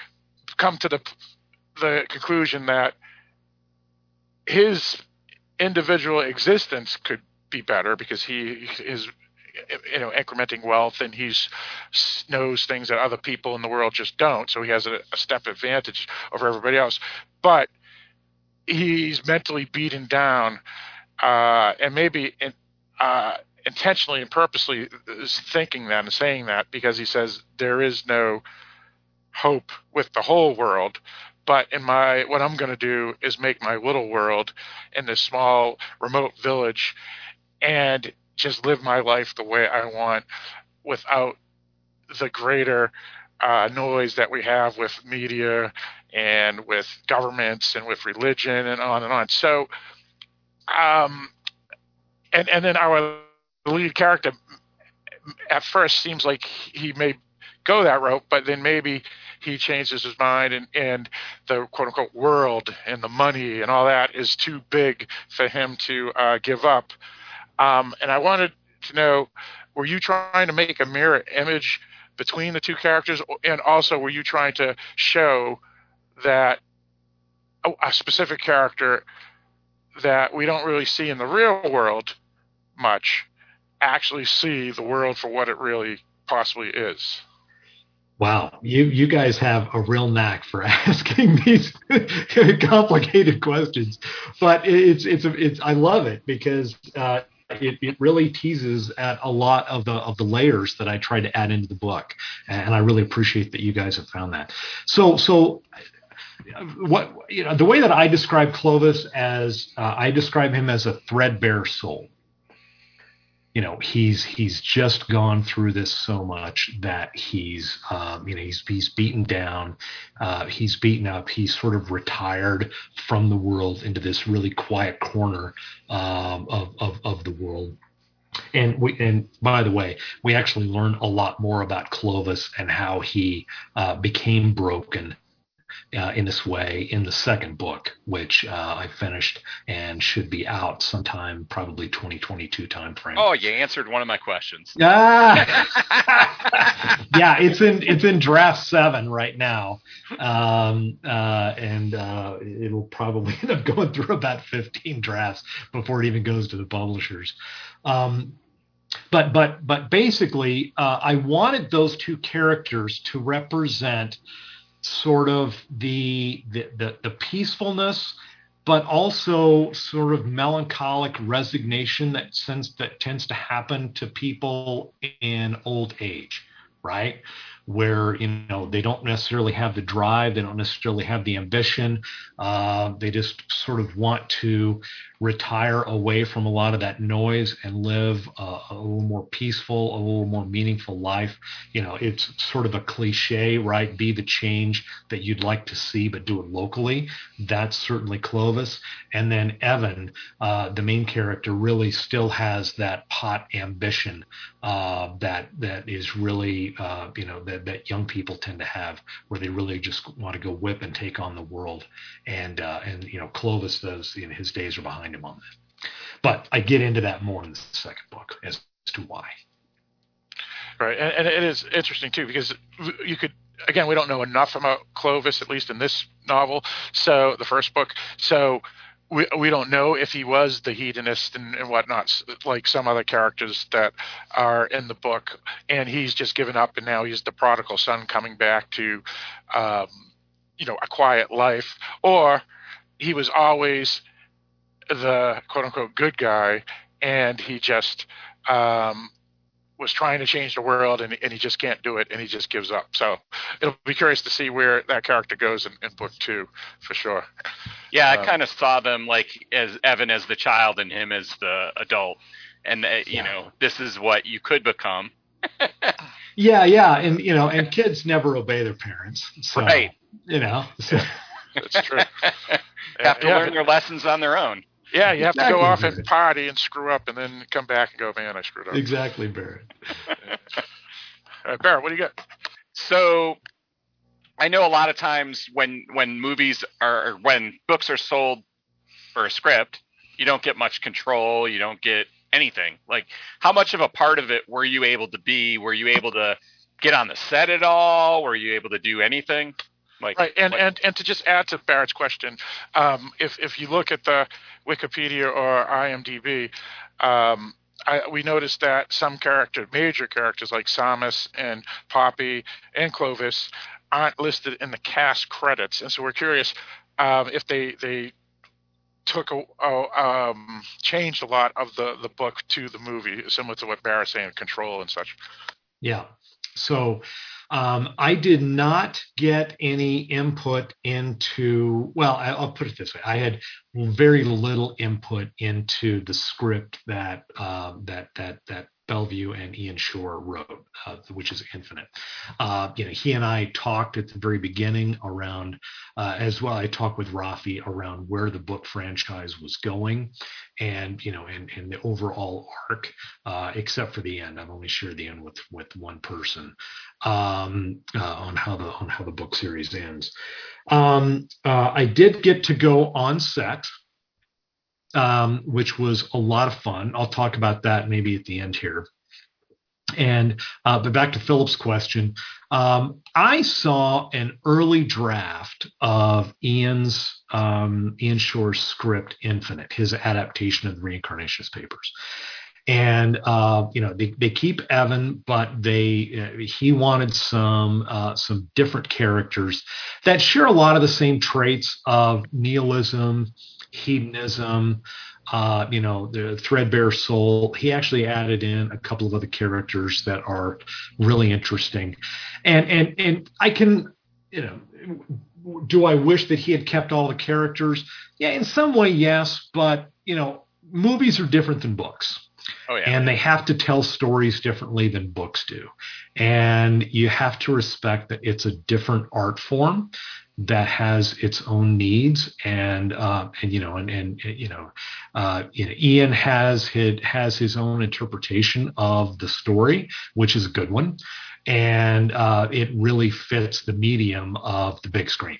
come to the the conclusion that his individual existence could be better because he is you know incrementing wealth and he knows things that other people in the world just don't. So he has a, a step advantage over everybody else. But he's mentally beaten down uh, and maybe in, uh, intentionally and purposely is thinking that and saying that because he says there is no hope with the whole world but in my what i'm going to do is make my little world in this small remote village and just live my life the way I want without the greater uh, noise that we have with media and with governments and with religion and on and on. So, um, and and then our lead character at first seems like he may go that route, but then maybe he changes his mind and, and the quote unquote world and the money and all that is too big for him to uh, give up. Um, and I wanted to know were you trying to make a mirror image between the two characters? And also, were you trying to show that a specific character that we don't really see in the real world much actually see the world for what it really possibly is? Wow, you you guys have a real knack for asking these complicated questions, but it's it's it's I love it because uh, it, it really teases at a lot of the of the layers that I try to add into the book, and I really appreciate that you guys have found that. So so what you know the way that I describe Clovis as uh, I describe him as a threadbare soul you know he's he's just gone through this so much that he's um, you know he's he's beaten down uh, he's beaten up he's sort of retired from the world into this really quiet corner um, of, of of the world. And we and by the way we actually learn a lot more about Clovis and how he uh, became broken uh, in this way in the second book, which uh, I finished and should be out sometime, probably 2022 timeframe. Oh, you answered one of my questions. Ah! yeah, it's in it's in draft seven right now, um, uh, and uh, it'll probably end up going through about 15 drafts before it even goes to the publishers. Um, but but but basically, uh, I wanted those two characters to represent sort of the the the, the peacefulness but also sort of melancholic resignation that that tends to happen to people in old age right? Where you know they don't necessarily have the drive they don't necessarily have the ambition uh, they just sort of want to retire away from a lot of that noise and live a, a little more peaceful, a little more meaningful life. You know, it's sort of a cliche, right? Be the change that you'd like to see, but do it locally. That's certainly Clovis. And then Evan, uh, the main character, really still has that pot ambition uh, that that is really, uh, you know, that, that young people tend to have, where they really just want to go whip and take on the world. And uh, and you know, Clovis. You know, his days are behind him on that. But I get into that more in the second book as to why. Right, and, and it is interesting too because you could again we don't know enough about Clovis at least in this novel. So the first book, so we we don't know if he was the hedonist and, and whatnot, like some other characters that are in the book, and he's just given up, and now he's the prodigal son coming back to, um, you know, a quiet life, or he was always the quote unquote good guy, and he just um, was trying to change the world and, and he just can't do it and he just gives up. So it'll be curious to see where that character goes in, in book two for sure. Yeah, I Um, kind of saw them like as Evan as the child and him as the adult, and uh, you Yeah. know this is what you could become. Yeah, yeah, and you know, and kids never obey their parents, so Right. you know. So, That's true. Have to yeah, learn their lessons on their own. Yeah, you have to go off and party and screw up and then come back and go, man, I screwed up. exactly, Barrett. All right, Barrett, what do you got? So I know a lot of times when when movies are or when books are sold for a script, you don't get much control, you don't get anything. Like how much of a part of it were you able to be? Were you able to get on the set at all? Were you able to do anything? Like Right, and, like- and and to just add to Barrett's question, um, if if you look at the Wikipedia or IMDb, um, I, we noticed that some character, major characters like Samus and Poppy and Clovis, aren't listed in the cast credits, and so we're curious um, if they they took a, a um, changed a lot of the the book to the movie, similar to what Barrett's saying, Control and such. Yeah. So um, I did not get any input into. Well, I, I'll put it this way: I had very little input into the script that um, that that that Bellevue and Ian Shore wrote, uh, which is Infinite. Uh, you know, he and I talked at the very beginning around, uh, as well. I talked with Rafi around where the book franchise was going, and you know, and and the overall arc, uh, except for the end. I've only shared the end with with one person um, uh, on how the on how the book series ends. Um, uh, I did get to go on set um, which was a lot of fun. I'll talk about that maybe at the end here. And uh, but back to Philip's question, um, I saw an early draft of Ian's um, Ian Shore's script, Infinite, his adaptation of the Reincarnationist Papers. And uh, you know they, they keep Evan, but they uh, he wanted some uh, some different characters that share a lot of the same traits of nihilism, hedonism, uh, you know, the threadbare soul. He actually added in a couple of other characters that are really interesting, and and and I can, you know, do I wish that he had kept all the characters? Yeah, in some way, yes, but you know, movies are different than books oh yeah. and they have to tell stories differently than books do. And you have to respect that it's a different art form that has its own needs. And uh, and you know and and you know, uh, you know Ian has his has his own interpretation of the story which is a good one. And uh, it really fits the medium of the big screen.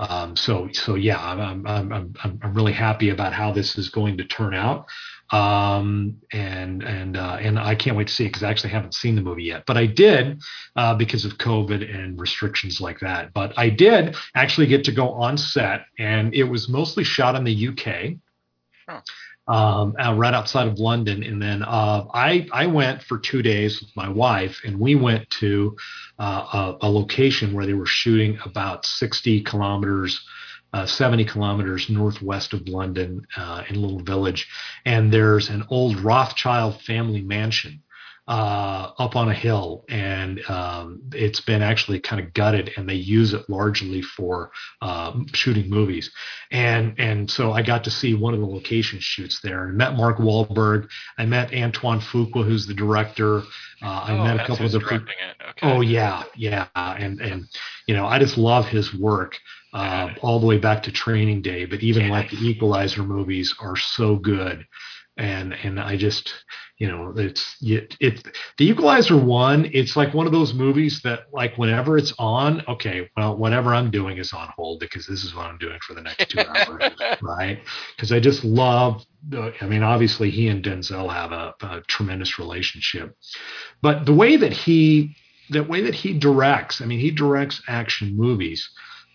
Um, so so yeah I'm, I'm I'm I'm I'm really happy about how this is going to turn out um, and and uh, and I can't wait to see it because I actually haven't seen the movie yet. But I did uh, because of COVID and restrictions like that. But I did actually get to go on set, and it was mostly shot in the UK. Oh. Um, uh, right outside of London, and then uh, I I went for two days with my wife, and we went to uh, a, a location where they were shooting about sixty kilometers uh, 70 kilometers northwest of London uh, in a little village. And there's an old Rothschild family mansion uh, up on a hill. And um, it's been actually kind of gutted, and they use it largely for um, shooting movies. And, and so I got to see one of the location shoots there and met Mark Wahlberg. I met Antoine Fuqua, who's the director. Uh, I oh, met a couple of the people. directing. Okay. Oh yeah, yeah, and and you know I just love his work uh, all the way back to Training Day, but even Yeah. like the Equalizer movies are so good, and and I just you know it's it, it the Equalizer one. It's like one of those movies that like whenever it's on, okay, well whatever I'm doing is on hold because this is what I'm doing for the next two hours, right? Because I just love. the- I mean, obviously he and Denzel have a, a tremendous relationship, but the way that he the way that he directs, I mean, he directs action movies.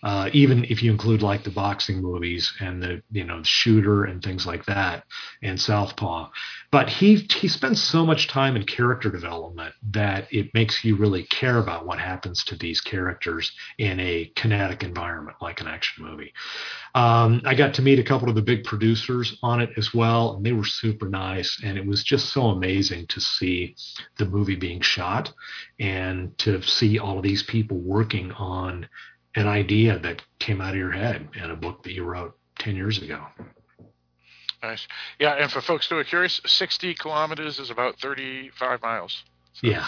Uh, even if you include like the boxing movies and the you know the shooter and things like that and southpaw. But he he spends so much time in character development that it makes you really care about what happens to these characters in a kinetic environment like an action movie. Um, i got to meet a couple of the big producers on it as well and they were super nice and it was just so amazing to see the movie being shot and to see all of these people working on an idea that came out of your head in a book that you wrote 10 years ago. Nice. Yeah, and for folks who are curious, 60 kilometers is about 35 miles. So, yeah.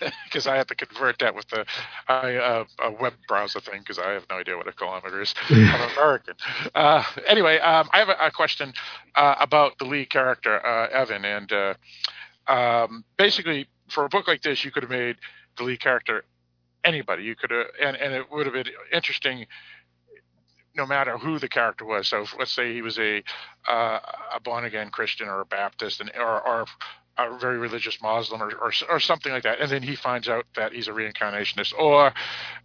Because I have to convert that with the uh, a web browser thing because I have no idea what a kilometer is. I'm American. Uh, anyway, um, I have a, a question uh, about the lead character, uh, Evan. And uh, um, basically, for a book like this, you could have made the lead character anybody. You could have, and, and it would have been interesting no matter who the character was. So let's say he was a uh, a born again Christian or a Baptist, and or, or a very religious Muslim or, or, or something like that, and then he finds out that he's a reincarnationist, or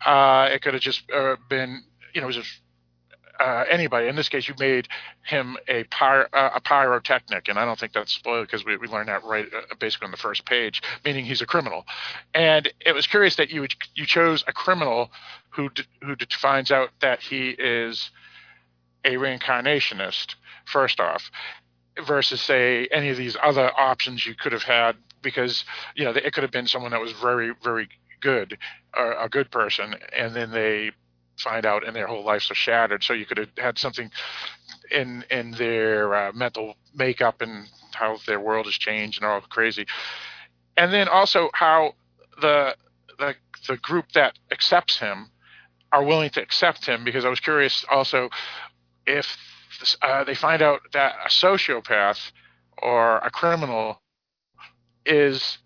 uh, it could have just uh, been you know just uh, anybody. In this case, you made him a, pyro, uh, a pyrotechnic, and I don't think that's spoiled because we, we learned that right uh, basically on the first page, meaning he's a criminal. And it was curious that you you chose a criminal who d- who d- finds out that he is a reincarnationist. First off, versus say any of these other options you could have had because you know it could have been someone that was very very good or a good person and then they find out and their whole lives are shattered. So you could have had something in in their uh, mental makeup and how their world has changed and all crazy. And then also how the the the group that accepts him are willing to accept him because I was curious also if uh, they find out that a sociopath or a criminal is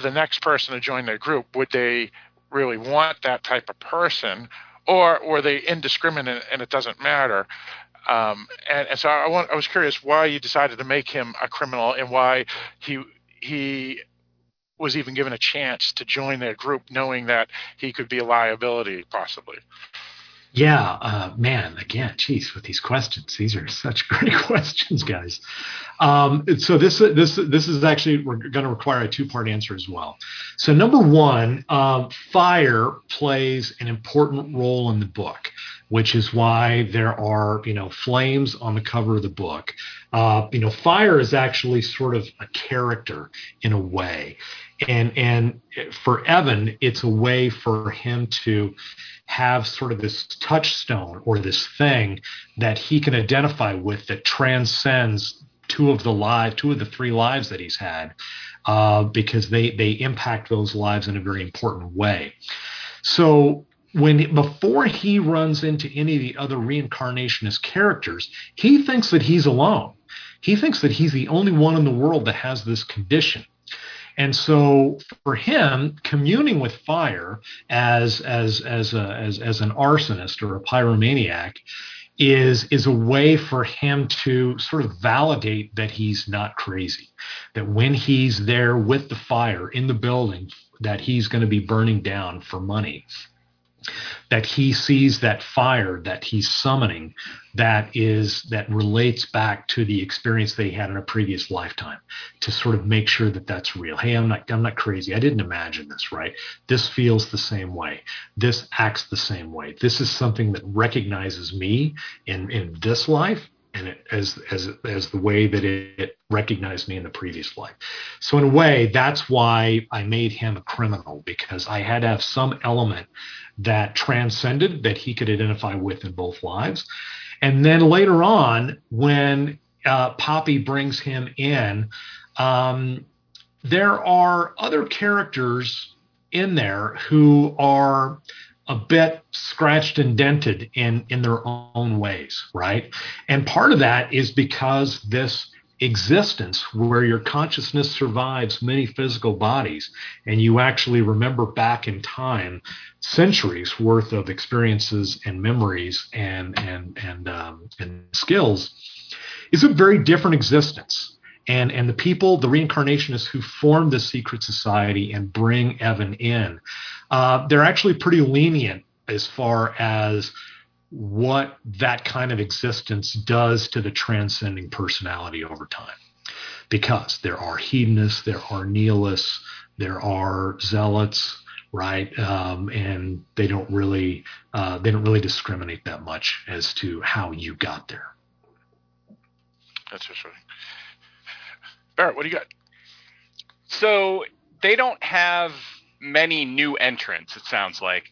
the next person to join their group, would they really want that type of person, or were they indiscriminate and it doesn't matter? Um, and, and, so I, want, I was curious why you decided to make him a criminal and why he he was even given a chance to join their group, knowing that he could be a liability possibly. Yeah, uh, man. Again, geez, with these questions, these are such great questions, guys. Um, so this this this is actually going to require a two part answer as well. So number one, um, fire plays an important role in the book, which is why there are you know flames on the cover of the book. Uh, you know, fire is actually sort of a character in a way, and and for Evan, it's a way for him to have sort of this touchstone or this thing that he can identify with that transcends two of the lives, two of the three lives that he's had, uh, because they they impact those lives in a very important way. So when before he runs into any of the other reincarnationist characters, he thinks that he's alone. He thinks that he's the only one in the world that has this condition. And so for him, communing with fire as as as a, as as an arsonist or a pyromaniac is is a way for him to sort of validate that he's not crazy. That when he's there with the fire in the building that he's going to be burning down for money that he sees that fire that he's summoning that is that relates back to the experience they had in a previous lifetime to sort of make sure that that's real. Hey i'm not i'm not crazy. I didn't imagine this right? This feels the same way. This acts the same way. This is something that recognizes me in in this life and it, as as as the way that it, it recognized me in the previous life. So in a way, that's why I made him a criminal because I had to have some element that transcended that he could identify with in both lives. And then later on, when uh, Poppy brings him in, um, there are other characters in there who are a bit scratched and dented in in their own ways, right? And part of that is because this existence where your consciousness survives many physical bodies and you actually remember back in time centuries worth of experiences and memories and and and um, and skills is a very different existence and and the people the reincarnationists who form the secret society and bring evan in uh, they're actually pretty lenient as far as what that kind of existence does to the transcending personality over time. Because there are hedonists, there are nihilists, there are zealots, right? Um, and they don't really uh, they don't really discriminate that much as to how you got there. That's interesting. Barrett, what do you got? So they don't have many new entrants. It sounds like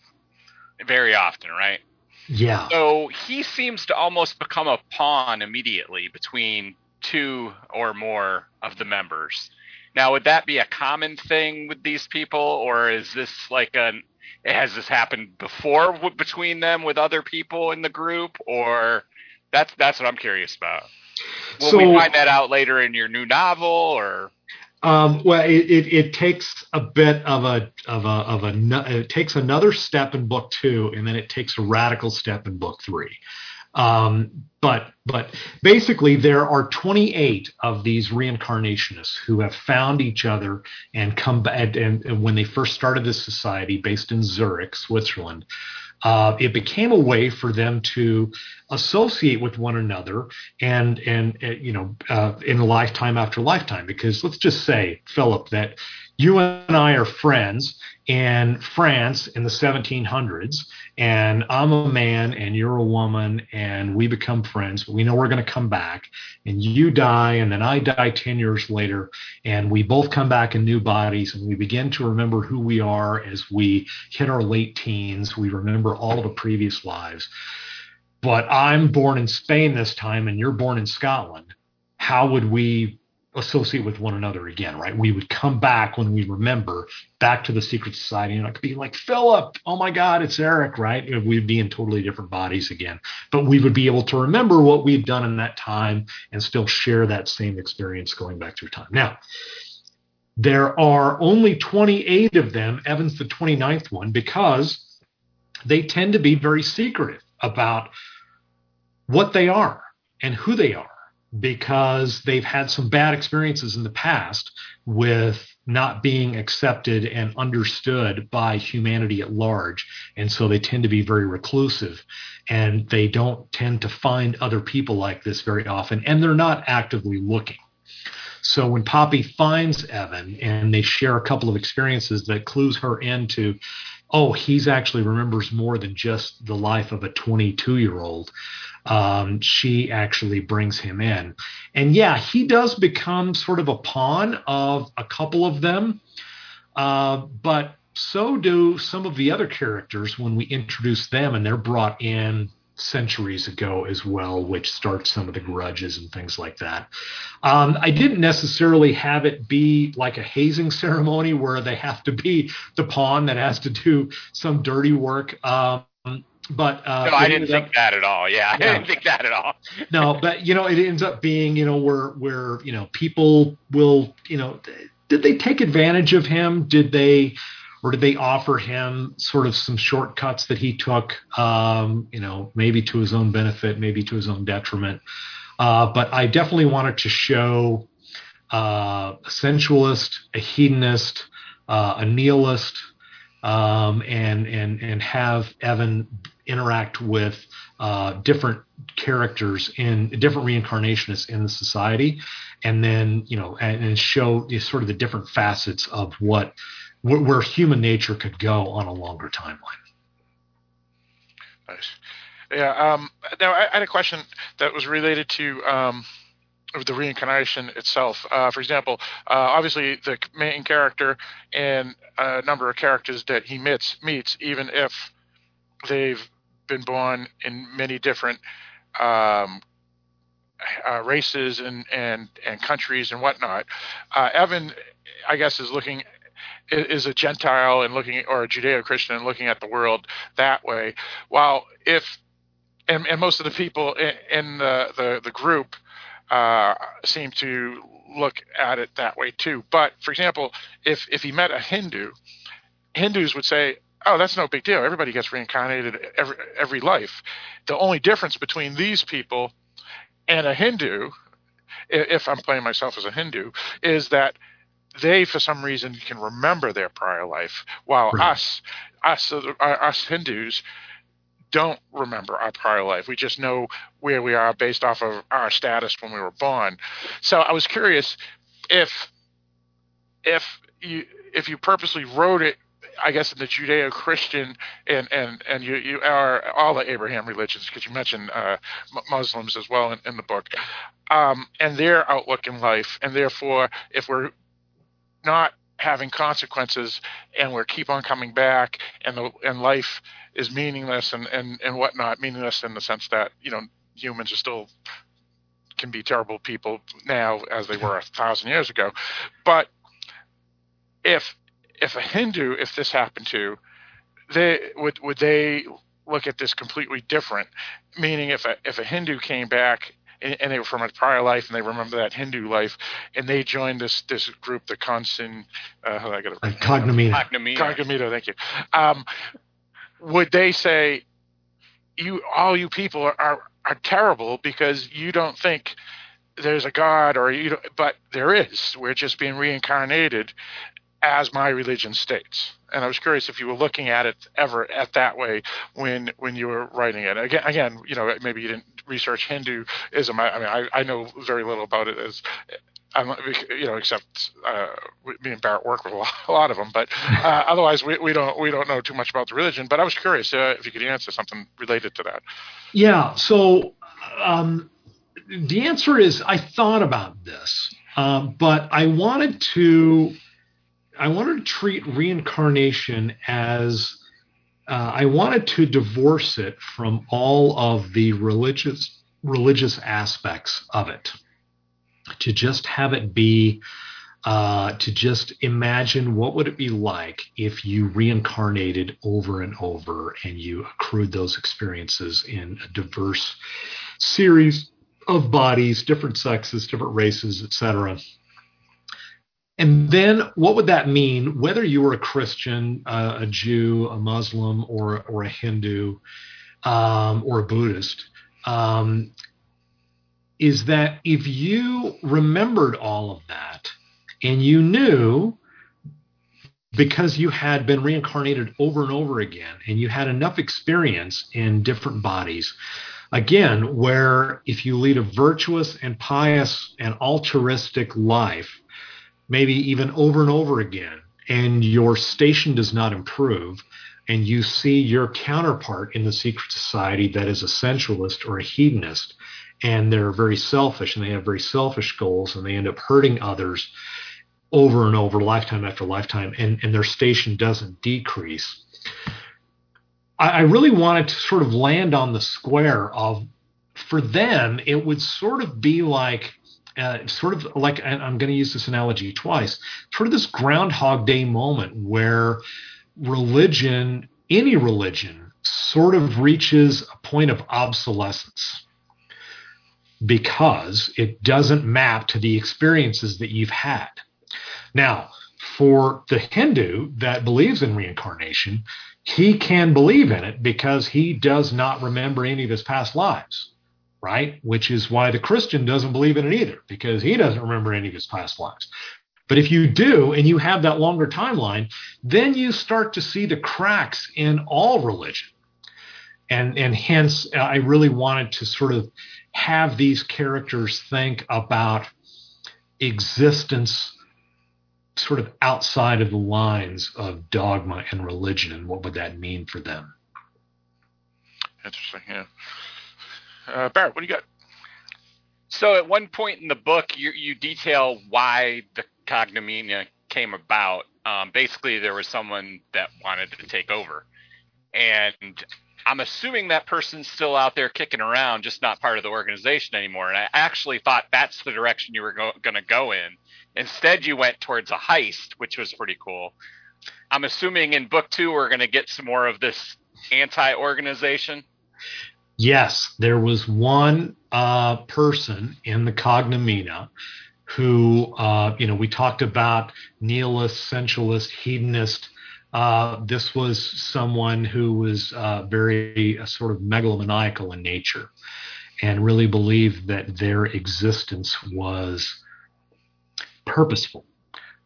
very often, right? Yeah. So he seems to almost become a pawn immediately between two or more of the members. Now, would that be a common thing with these people, or is this like an has this happened before w- between them with other people in the group, or that's that's what I'm curious about. Will So- we find that out later in your new novel, or Um, well, it, it, it takes a bit of a of a of a it takes another step in book two, and then it takes a radical step in book three. Um, but but basically, there are 28 of these reincarnationists who have found each other and come back. And, and when they first started this society, based in Zurich, Switzerland, uh, it became a way for them to associate with one another and and uh, you know uh, in lifetime after lifetime. Because let's just say philip that you and i are friends in france in the 1700s and i'm a man and you're a woman and we become friends. But we know we're going to come back and you die and then i die 10 years later and we both come back in new bodies and we begin to remember who we are as we hit our late teens. We remember all the previous lives. But I'm born in Spain this time and you're born in Scotland. How would we associate with one another again, right? We would come back when we remember back to the secret society and I could be like, Philip, oh my God, it's Eric, right? We'd be in totally different bodies again, but we would be able to remember what we'd done in that time and still share that same experience going back through time. Now, there are only 28 of them. Evan's the 29th one because they tend to be very secretive about what they are and who they are because they've had some bad experiences in the past with not being accepted and understood by humanity at large. And so they tend to be very reclusive and they don't tend to find other people like this very often. And they're not actively looking. So when Poppy finds Evan and they share a couple of experiences that clues her into, oh, he's actually remembers more than just the life of a 22 year old. Um, she actually brings him in. And yeah, he does become sort of a pawn of a couple of them. Uh, but so do some of the other characters when we introduce them, and they're brought in centuries ago as well, which starts some of the grudges and things like that. Um, I didn't necessarily have it be like a hazing ceremony where they have to be the pawn that has to do some dirty work. Um, but uh, no, I didn't ended up- think that at all. Yeah, Yeah. I didn't think that at all. no, but you know, it ends up being, you know, where where you know people will, you know, did they take advantage of him? Did they, or did they offer him sort of some shortcuts that he took, um, you know, maybe to his own benefit, maybe to his own detriment? Uh, but I definitely wanted to show uh, a sensualist, a hedonist, uh, a nihilist, um, and and and have Evan interact with uh, different characters in different reincarnationists in the society, and then you know and, and show sort of the different facets of what where, where human nature could go on a longer timeline. Nice. Yeah. Um, now, I, I had a question that was related to um, the reincarnation itself. Uh, for example, uh, obviously the main character and a number of characters that he meets meets, even if they've been born in many different um, uh, races and, and and countries and whatnot. Uh, Evan, I guess, is looking is a Gentile and looking, or a Judeo-Christian and looking at the world that way. While if and, and most of the people in, in the, the the group uh, seem to look at it that way too. But for example, if if he met a Hindu, Hindus would say, "Oh, that's no big deal. Everybody gets reincarnated every every life." The only difference between these people and a Hindu, if I'm playing myself as a Hindu, is that they, for some reason, can remember their prior life, while Right. us, us uh, us Hindus don't remember our prior life. We just know where we are based off of our status when we were born. So I was curious if if you if you purposely wrote it I guess in the Judeo-Christian and and and you you are all the Abraham religions because you mentioned uh, Muslims as well in, in the book, um, and their outlook in life, and therefore if we're not having consequences and we keep on coming back and the and life is meaningless and and and whatnot meaningless in the sense that you know humans are still can be terrible people now as they were a thousand years ago but if if a Hindu, if this happened to, they would would they look at this completely different? Meaning, if a if a Hindu came back and, and they were from a prior life and they remember that Hindu life, and they joined this this group, the Consin, uh, how do I get it? Right? Cognomina. Cognomina. Cognomina, thank you. Um, would they say, you all you people are, are are terrible because you don't think there's a god or you don't, but there is we're just being reincarnated as my religion states. And I was curious if you were looking at it ever at that way when when you were writing it. Again, again, you know, maybe you didn't research Hinduism. I, I mean, I, I know very little about it as. I'm, you know, except uh, me and Barrett work with a lot, a lot of them, but uh, otherwise we, we don't we don't know too much about the religion. But I was curious uh, if you could answer something related to that. Yeah. So um, the answer is I thought about this, um, but I wanted to I wanted to treat reincarnation as uh, I wanted to divorce it from all of the religious religious aspects of it. To just have it be, uh, to just imagine what would it be like if you reincarnated over and over and you accrued those experiences in a diverse series of bodies, different sexes, different races, etc. And then what would that mean, whether you were a Christian, uh, a Jew, a Muslim, or, or a Hindu, um, or a Buddhist? Um, is that if you remembered all of that and you knew because you had been reincarnated over and over again and you had enough experience in different bodies again where if you lead a virtuous and pious and altruistic life maybe even over and over again, and your station does not improve, and you see your counterpart in the secret society that is a sensualist or a hedonist, and they're very selfish and they have very selfish goals, and they end up hurting others over and over, lifetime after lifetime, and, and their station doesn't decrease. I, I really wanted to sort of land on the square of, for them, it would sort of be like uh, sort of like and I'm going to use this analogy twice, sort of this Groundhog Day moment where religion, any religion, sort of reaches a point of obsolescence because it doesn't map to the experiences that you've had. Now, for the Hindu that believes in reincarnation, he can believe in it because he does not remember any of his past lives right? Which is why the Christian doesn't believe in it either, because he doesn't remember any of his past lives. But if you do, and you have that longer timeline, then you start to see the cracks in all religion. And, and hence, uh, I really wanted to sort of have these characters think about existence sort of outside of the lines of dogma and religion and what would that mean for them. Interesting, yeah. Uh, Barrett, what do you got? So at one point in the book, you, you detail why the Cognomina came about. Um, basically, there was someone that wanted to take over, and I'm assuming that person's still out there kicking around, just not part of the organization anymore. And I actually thought that's the direction you were go- going to go in. Instead, you went towards a heist, which was pretty cool. I'm assuming in book two, we're going to get some more of this anti-organization. Yes, there was one uh, person in the Cognomina who, uh, you know, we talked about nihilist, sensualist, hedonist. Uh, this was someone who was uh, very uh, sort of megalomaniacal in nature and really believed that their existence was purposeful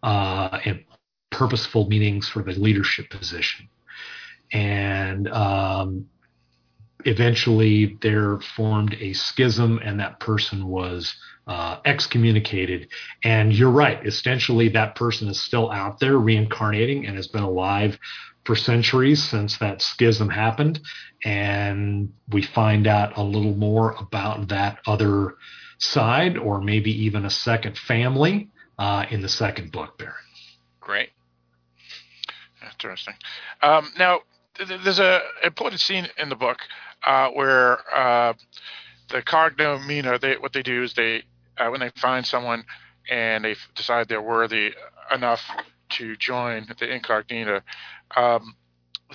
uh, and purposeful meaning sort of a leadership position. and um, eventually there formed a schism, and that person was uh, excommunicated. And you're right, essentially, that person is still out there reincarnating and has been alive for centuries since that schism happened. And we find out a little more about that other side, or maybe even a second family uh, in the second book, Barrett Great. Interesting. Um, now, th- there's a important scene in the book uh, where uh, the cognomina, they, what they do is they, uh, when they find someone and they decide they're worthy enough to join the incognita, um,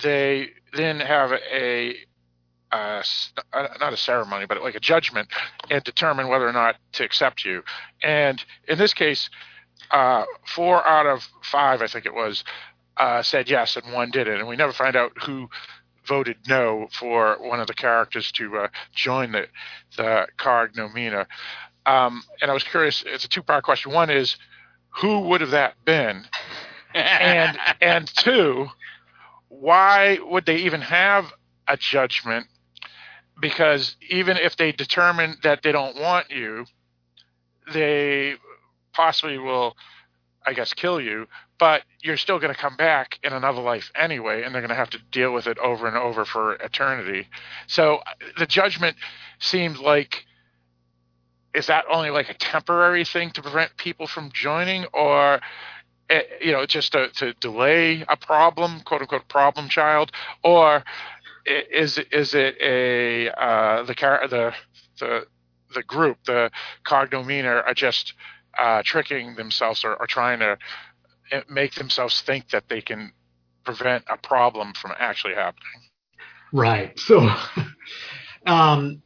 they then have a uh, not a ceremony, but like a judgment, and determine whether or not to accept you. And in this case, uh, four out of five, I think it was, uh, said yes, and one didn't. And we never find out who voted no for one of the characters to uh, join the the cognomina. Um, and I was curious. It's a two part question. One is, who would have that been? and and two, why would they even have a judgment? Because even if they determine that they don't want you, they possibly will, I guess, kill you. But you're still going to come back in another life anyway, and they're going to have to deal with it over and over for eternity. So the judgment seems like is that only like a temporary thing to prevent people from joining, or eh, you know, just to, to delay a problem, quote unquote, problem child, or is is it a uh, the the the the group, the cognomina, are just uh, tricking themselves or, or trying to make themselves think that they can prevent a problem from actually happening. Right. So, um,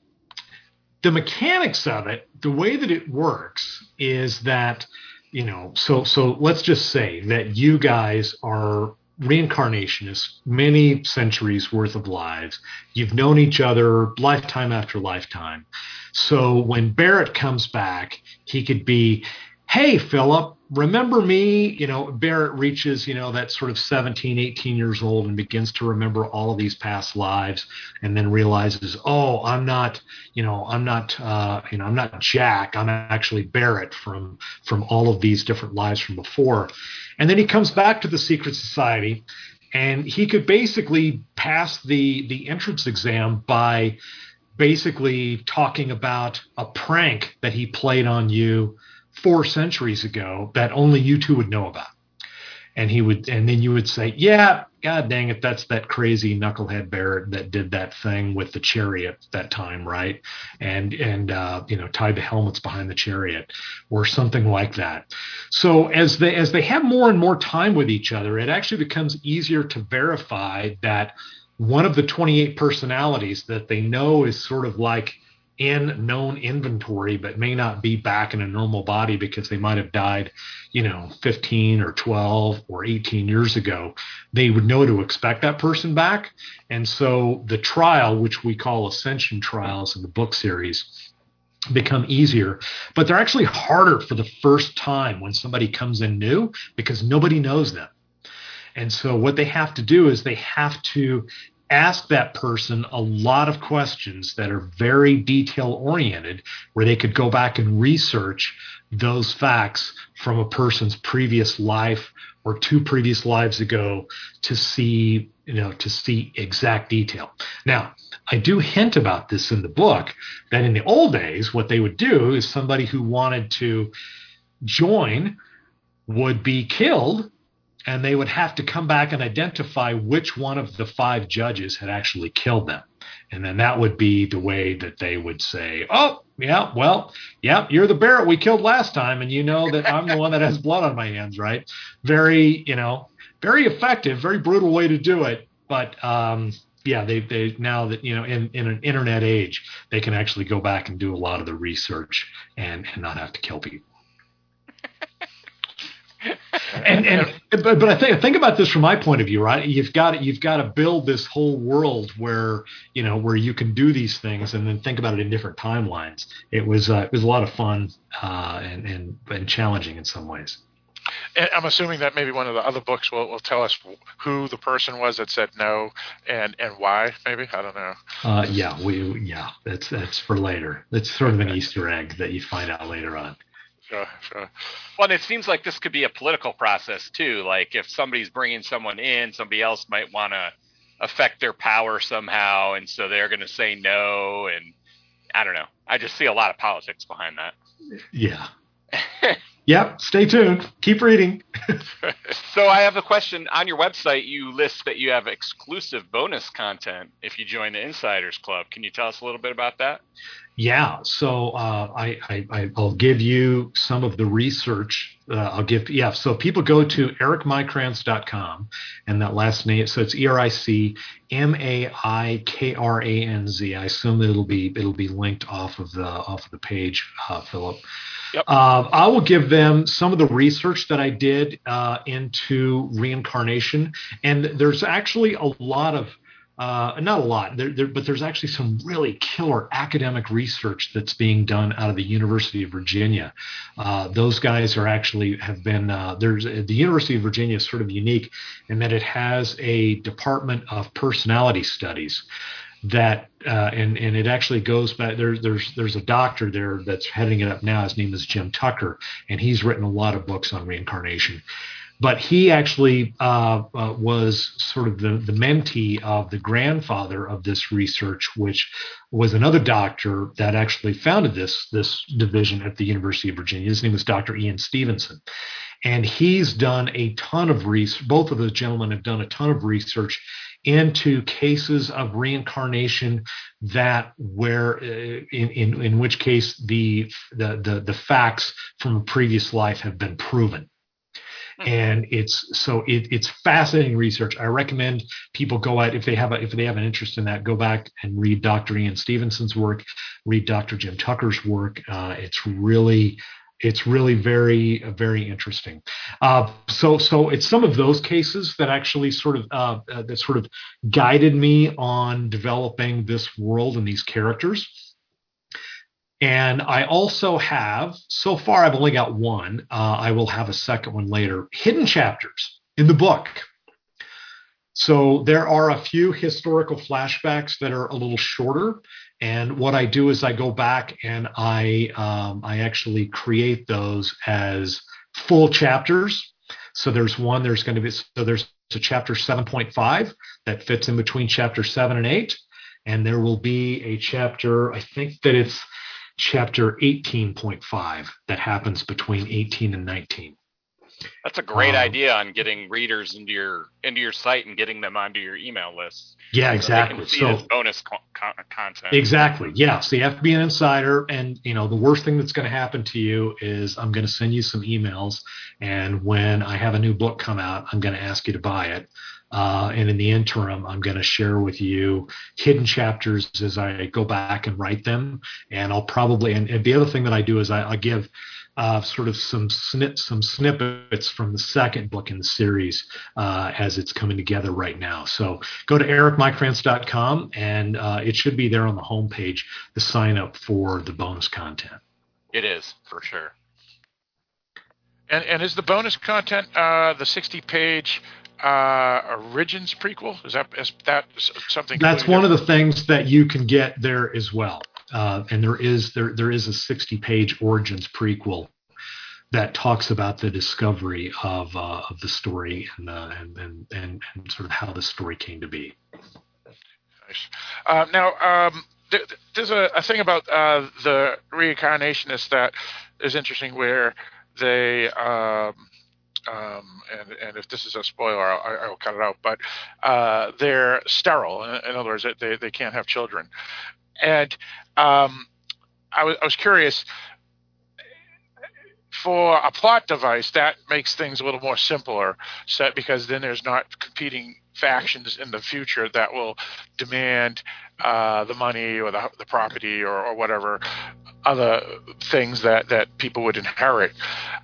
the mechanics of it, the way that it works is that, you know, so so let's just say that you guys are reincarnationists, many centuries worth of lives. You've known each other lifetime after lifetime. So when Barrett comes back, he could be, hey, Philip, remember me? You know, Barrett reaches, you know, that sort of 17, 18 years old and begins to remember all of these past lives and then realizes, oh, I'm not, you know, I'm not, uh, you know, I'm not Jack. I'm actually Barrett from, from all of these different lives from before. And then he comes back to the secret society and he could basically pass the, the entrance exam by basically talking about a prank that he played on you four centuries ago that only you two would know about. And he would, and then you would say, "Yeah, God dang it, that's that crazy knucklehead Barrett that did that thing with the chariot that time, right? And and uh, you know tied the helmets behind the chariot, or something like that. So as they as they have more and more time with each other, it actually becomes easier to verify that one of the 28 personalities that they know is sort of like in known inventory, but may not be back in a normal body because they might have died, you know, 15 or 12 or 18 years ago. They would know to expect that person back. And so the trial, which we call ascension trials in the book series, become easier, but they're actually harder for the first time when somebody comes in new because nobody knows them. And so what they have to do is they have to ask that person a lot of questions that are very detail oriented, where they could go back and research those facts from a person's previous life or two previous lives ago to see you know to see exact detail. Now i do hint about this in the book that in the old days what they would do is somebody who wanted to join would be killed and they would have to come back and identify which one of the five judges had actually killed them. And then that would be the way that they would say, oh, yeah, well, yeah, you're the Barrett we killed last time, and you know that I'm the one that has blood on my hands, right? Very, you know, very effective, very brutal way to do it. But um, yeah, they they now that you know in in an internet age, they can actually go back and do a lot of the research and and not have to kill people and and but, but I think think about this from my point of view, right? You've got you've got to build this whole world where you know where you can do these things, and then think about it in different timelines. It was uh, it was a lot of fun uh, and and and challenging in some ways. and I'm assuming that maybe one of the other books will, will tell us who the person was that said no and and why. Maybe I don't know. Uh, yeah, we yeah, that's that's for later. That's sort of an Easter egg that you find out later on. Sure, sure. Well, and it seems like this could be a political process too. Like if somebody's bringing someone in, somebody else might want to affect their power somehow, and so they're going to say no. And I don't know. I just see a lot of politics behind that. Yeah. yep. Stay tuned. Keep reading. so I have a question. On your website, you list that you have exclusive bonus content if you join the Insiders Club. Can you tell us a little bit about that? Yeah, so uh, I, I I'll give you some of the research. Uh, I'll give yeah. So people go to ericmaikranz.com and that last name. So it's E R I C M A I K R A N Z. I assume that it'll be it'll be linked off of the off of the page, uh, Philip. Yep. Uh, I will give them some of the research that I did uh, into reincarnation, and there's actually a lot of uh, not a lot, there, there, but there's actually some really killer academic research that's being done out of the University of Virginia. Uh, those guys are actually have been uh, there's the University of Virginia is sort of unique in that it has a department of personality studies that uh, and and it actually goes back there there's there's a doctor there that's heading it up now his name is Jim Tucker and he's written a lot of books on reincarnation but he actually uh, uh, was sort of the, the mentee of the grandfather of this research, which was another doctor that actually founded this this division at the University of Virginia. His name was Dr. Ian Stevenson, and he's done a ton of research. Both of those gentlemen have done a ton of research into cases of reincarnation that where uh, in, in in which case the the the, the facts from a previous life have been proven and it's so it, it's fascinating research. I recommend people go out if they have a, if they have an interest in that, go back and read Dr. Ian Stevenson's work, read Dr. Jim Tucker's work. Uh, it's really it's really very very interesting. Uh, so so it's some of those cases that actually sort of uh, uh, that sort of guided me on developing this world and these characters. And I also have, so far, I've only got one. Uh, I will have a second one later. Hidden chapters in the book. So there are a few historical flashbacks that are a little shorter. And what I do is I go back and I um, I actually create those as full chapters. So there's one. There's going to be so there's a chapter 7.5 that fits in between chapter seven and eight, and there will be a chapter. I think that it's chapter 18.5 that happens between 18 and 19. That's a great Um, idea on getting readers into your into your site and getting them onto your email list. Yeah, So exactly. So, bonus co- co- content. exactly. Yeah. So you have to be an insider. And, you know, the worst thing that's going to happen to you is I'm going to send you some emails. And when I have a new book come out, I'm going to ask you to buy it. Uh, and in the interim, I'm going to share with you hidden chapters as I go back and write them. And I'll probably, and, and the other thing that I do is I, I give uh, sort of some snip, some snippets from the second book in the series uh, as it's coming together right now. So go to ericmaikranz.com and uh, it should be there on the homepage to sign up for the bonus content. It is for sure. And and is the bonus content uh, the 60 page uh, Origins prequel? Is that is that something? That's one of the things that you can get there as well. Uh, and there is there there is a 60 page origins prequel that talks about the discovery of uh, of the story and, uh, and, and and and sort of how the story came to be. Nice. Uh, now, um, th- th- there's a, a thing about uh, the reincarnationists that is interesting, where they um, um, and and if this is a spoiler, I will cut it out. But uh, they're sterile. In, in other words, they they can't have children. And um, I was was curious. For a plot device, that makes things a little more simpler, because then there's not competing factions in the future that will demand uh, the money or the, the property or, or whatever other things that, that people would inherit.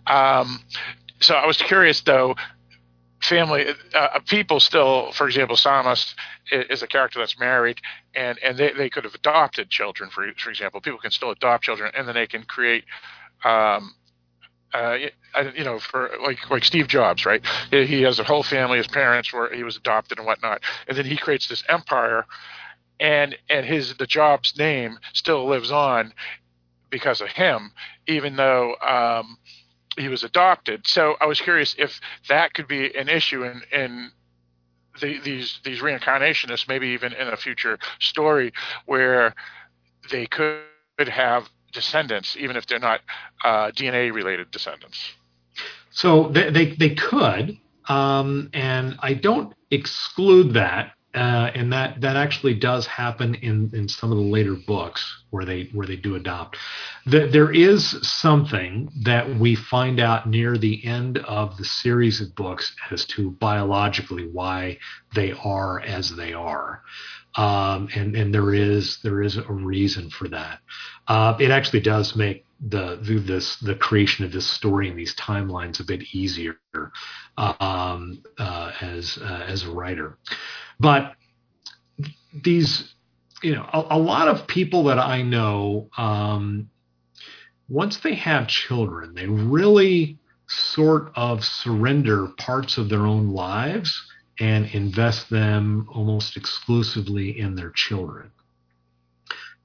Um, so I was curious though, family uh, people still, for example, Samus is a character that's married, and and they, they could have adopted children. For for example, people can still adopt children, and then they can create. Um, uh, you know, for like like Steve Jobs, right? He has a whole family. His parents were he was adopted and whatnot, and then he creates this empire, and and his the Jobs name still lives on because of him, even though um, he was adopted. So I was curious if that could be an issue in in the, these these reincarnationists, maybe even in a future story where they could have descendants, even if they're not uh, DNA related descendants. So they they, they could, um, and I don't exclude that. Uh, and that that actually does happen in in some of the later books where they where they do adopt. The, there is something that we find out near the end of the series of books as to biologically why they are as they are um, and and there is there is a reason for that. Uh, it actually does make the, this the creation of this story and these timelines a bit easier um, uh, as uh, as a writer, but these you know a, a lot of people that I know um, once they have children they really sort of surrender parts of their own lives and invest them almost exclusively in their children.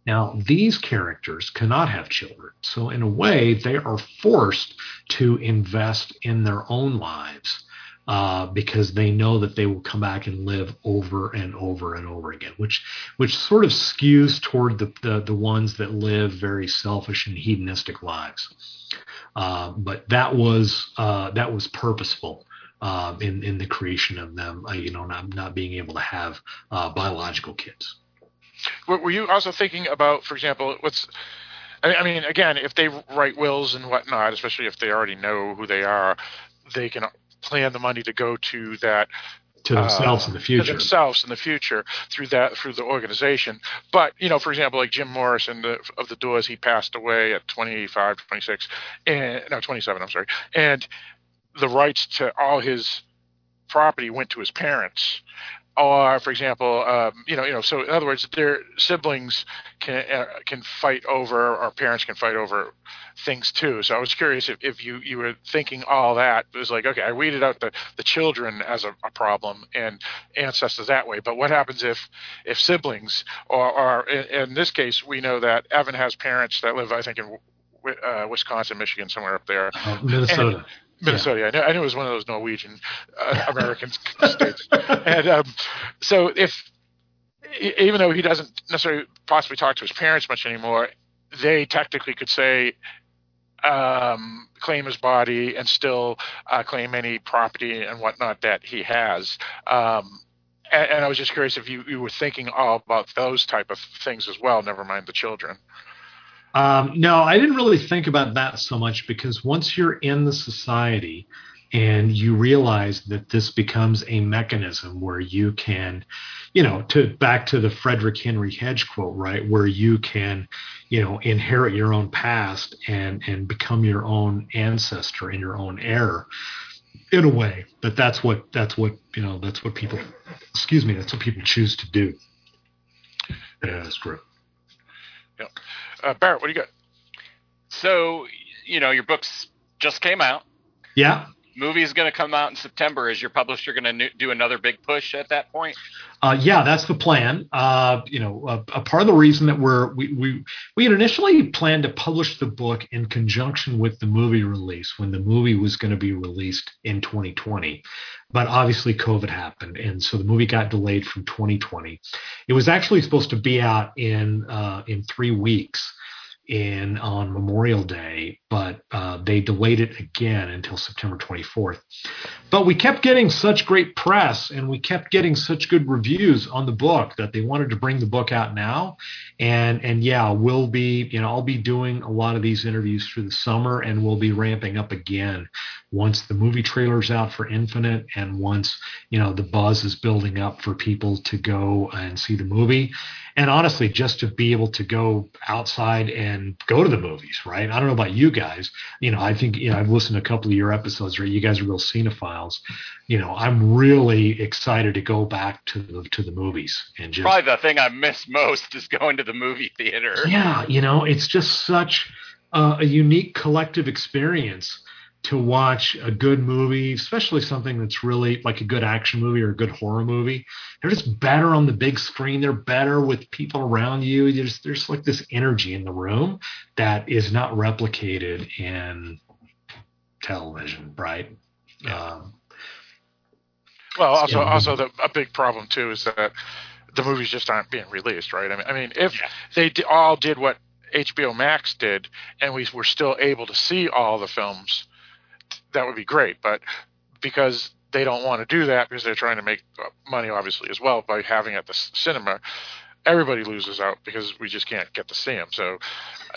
Now, these characters cannot have children. So, in a way, they are forced to invest in their own lives uh, because they know that they will come back and live over and over and over again, which which sort of skews toward the, the, the ones that live very selfish and hedonistic lives. Uh, but that was uh, that was purposeful uh, in in the creation of them. Uh, you know, not not being able to have uh, biological kids. Were you also thinking about, for example, what's I mean, again, if they write wills and whatnot, especially if they already know who they are, they can plan the money to go to that to themselves uh, in the future. To themselves in the future through that through the organization. But you know, for example, like Jim Morrison the, of the Doors, he passed away at 25, 26, and no, 27. I'm sorry, and the rights to all his property went to his parents or for example um, you know you know so in other words their siblings can uh, can fight over or parents can fight over things too so i was curious if, if you you were thinking all that it was like okay i weeded out the the children as a, a problem and ancestors that way but what happens if if siblings or, or in, in this case we know that evan has parents that live i think in uh, Wisconsin, Michigan, somewhere up there. Uh, Minnesota. And, Minnesota. Yeah. I, knew, I knew it was one of those Norwegian uh, American states. And um, so, if even though he doesn't necessarily possibly talk to his parents much anymore, they technically could say um, claim his body and still uh, claim any property and whatnot that he has. Um, and, and, I was just curious if you, you were thinking all about those type of things as well. Never mind the children. Um, no, I didn't really think about that so much because once you're in the society and you realize that this becomes a mechanism where you can, you know, to back to the Frederick Henry Hedge quote, right, where you can, you know, inherit your own past and and become your own ancestor and your own heir in a way. That that's what that's what you know that's what people excuse me that's what people choose to do. Yeah that's great yeah uh, Barrett, what do you got? So, you know, your books just came out. Yeah. Movie is going to come out in September. Is your publisher going to do another big push at that point? Uh, yeah, that's the plan. Uh, you know, a, a, part of the reason that we're we, we we had initially planned to publish the book in conjunction with the movie release when the movie was going to be released in 2020, but obviously COVID happened, and so the movie got delayed from 2020. It was actually supposed to be out in uh, in three weeks in on Memorial Day, but uh, they delayed it again until September 24th. But we kept getting such great press and we kept getting such good reviews on the book that they wanted to bring the book out now. And and yeah, we'll be you know I'll be doing a lot of these interviews through the summer, and we'll be ramping up again once the movie trailer's out for Infinite, and once you know the buzz is building up for people to go and see the movie and honestly, just to be able to go outside and go to the movies, right? I don't know about you guys. You know, I think you know I've listened to a couple of your episodes, right? You guys are real cinephiles. You know, I'm really excited to go back to the to the movies and just probably the thing I miss most is going to the movie theater. Yeah, you know, it's just such uh, a unique collective experience to watch a good movie, especially something that's really like a good action movie or a good horror movie. They're just better on the big screen. They're better with people around you. There's there's like this energy in the room that is not replicated in television, right? Um, Well, also, Yeah. also the, a big problem too is that the movies just aren't being released, right? I mean, I mean, if they d- all did what HBO Max did, and we were still able to see all the films, that would be great. But because they don't want to do that because they're trying to make uh, money, obviously, as well by having it at the cinema, everybody loses out because we just can't get to see them. So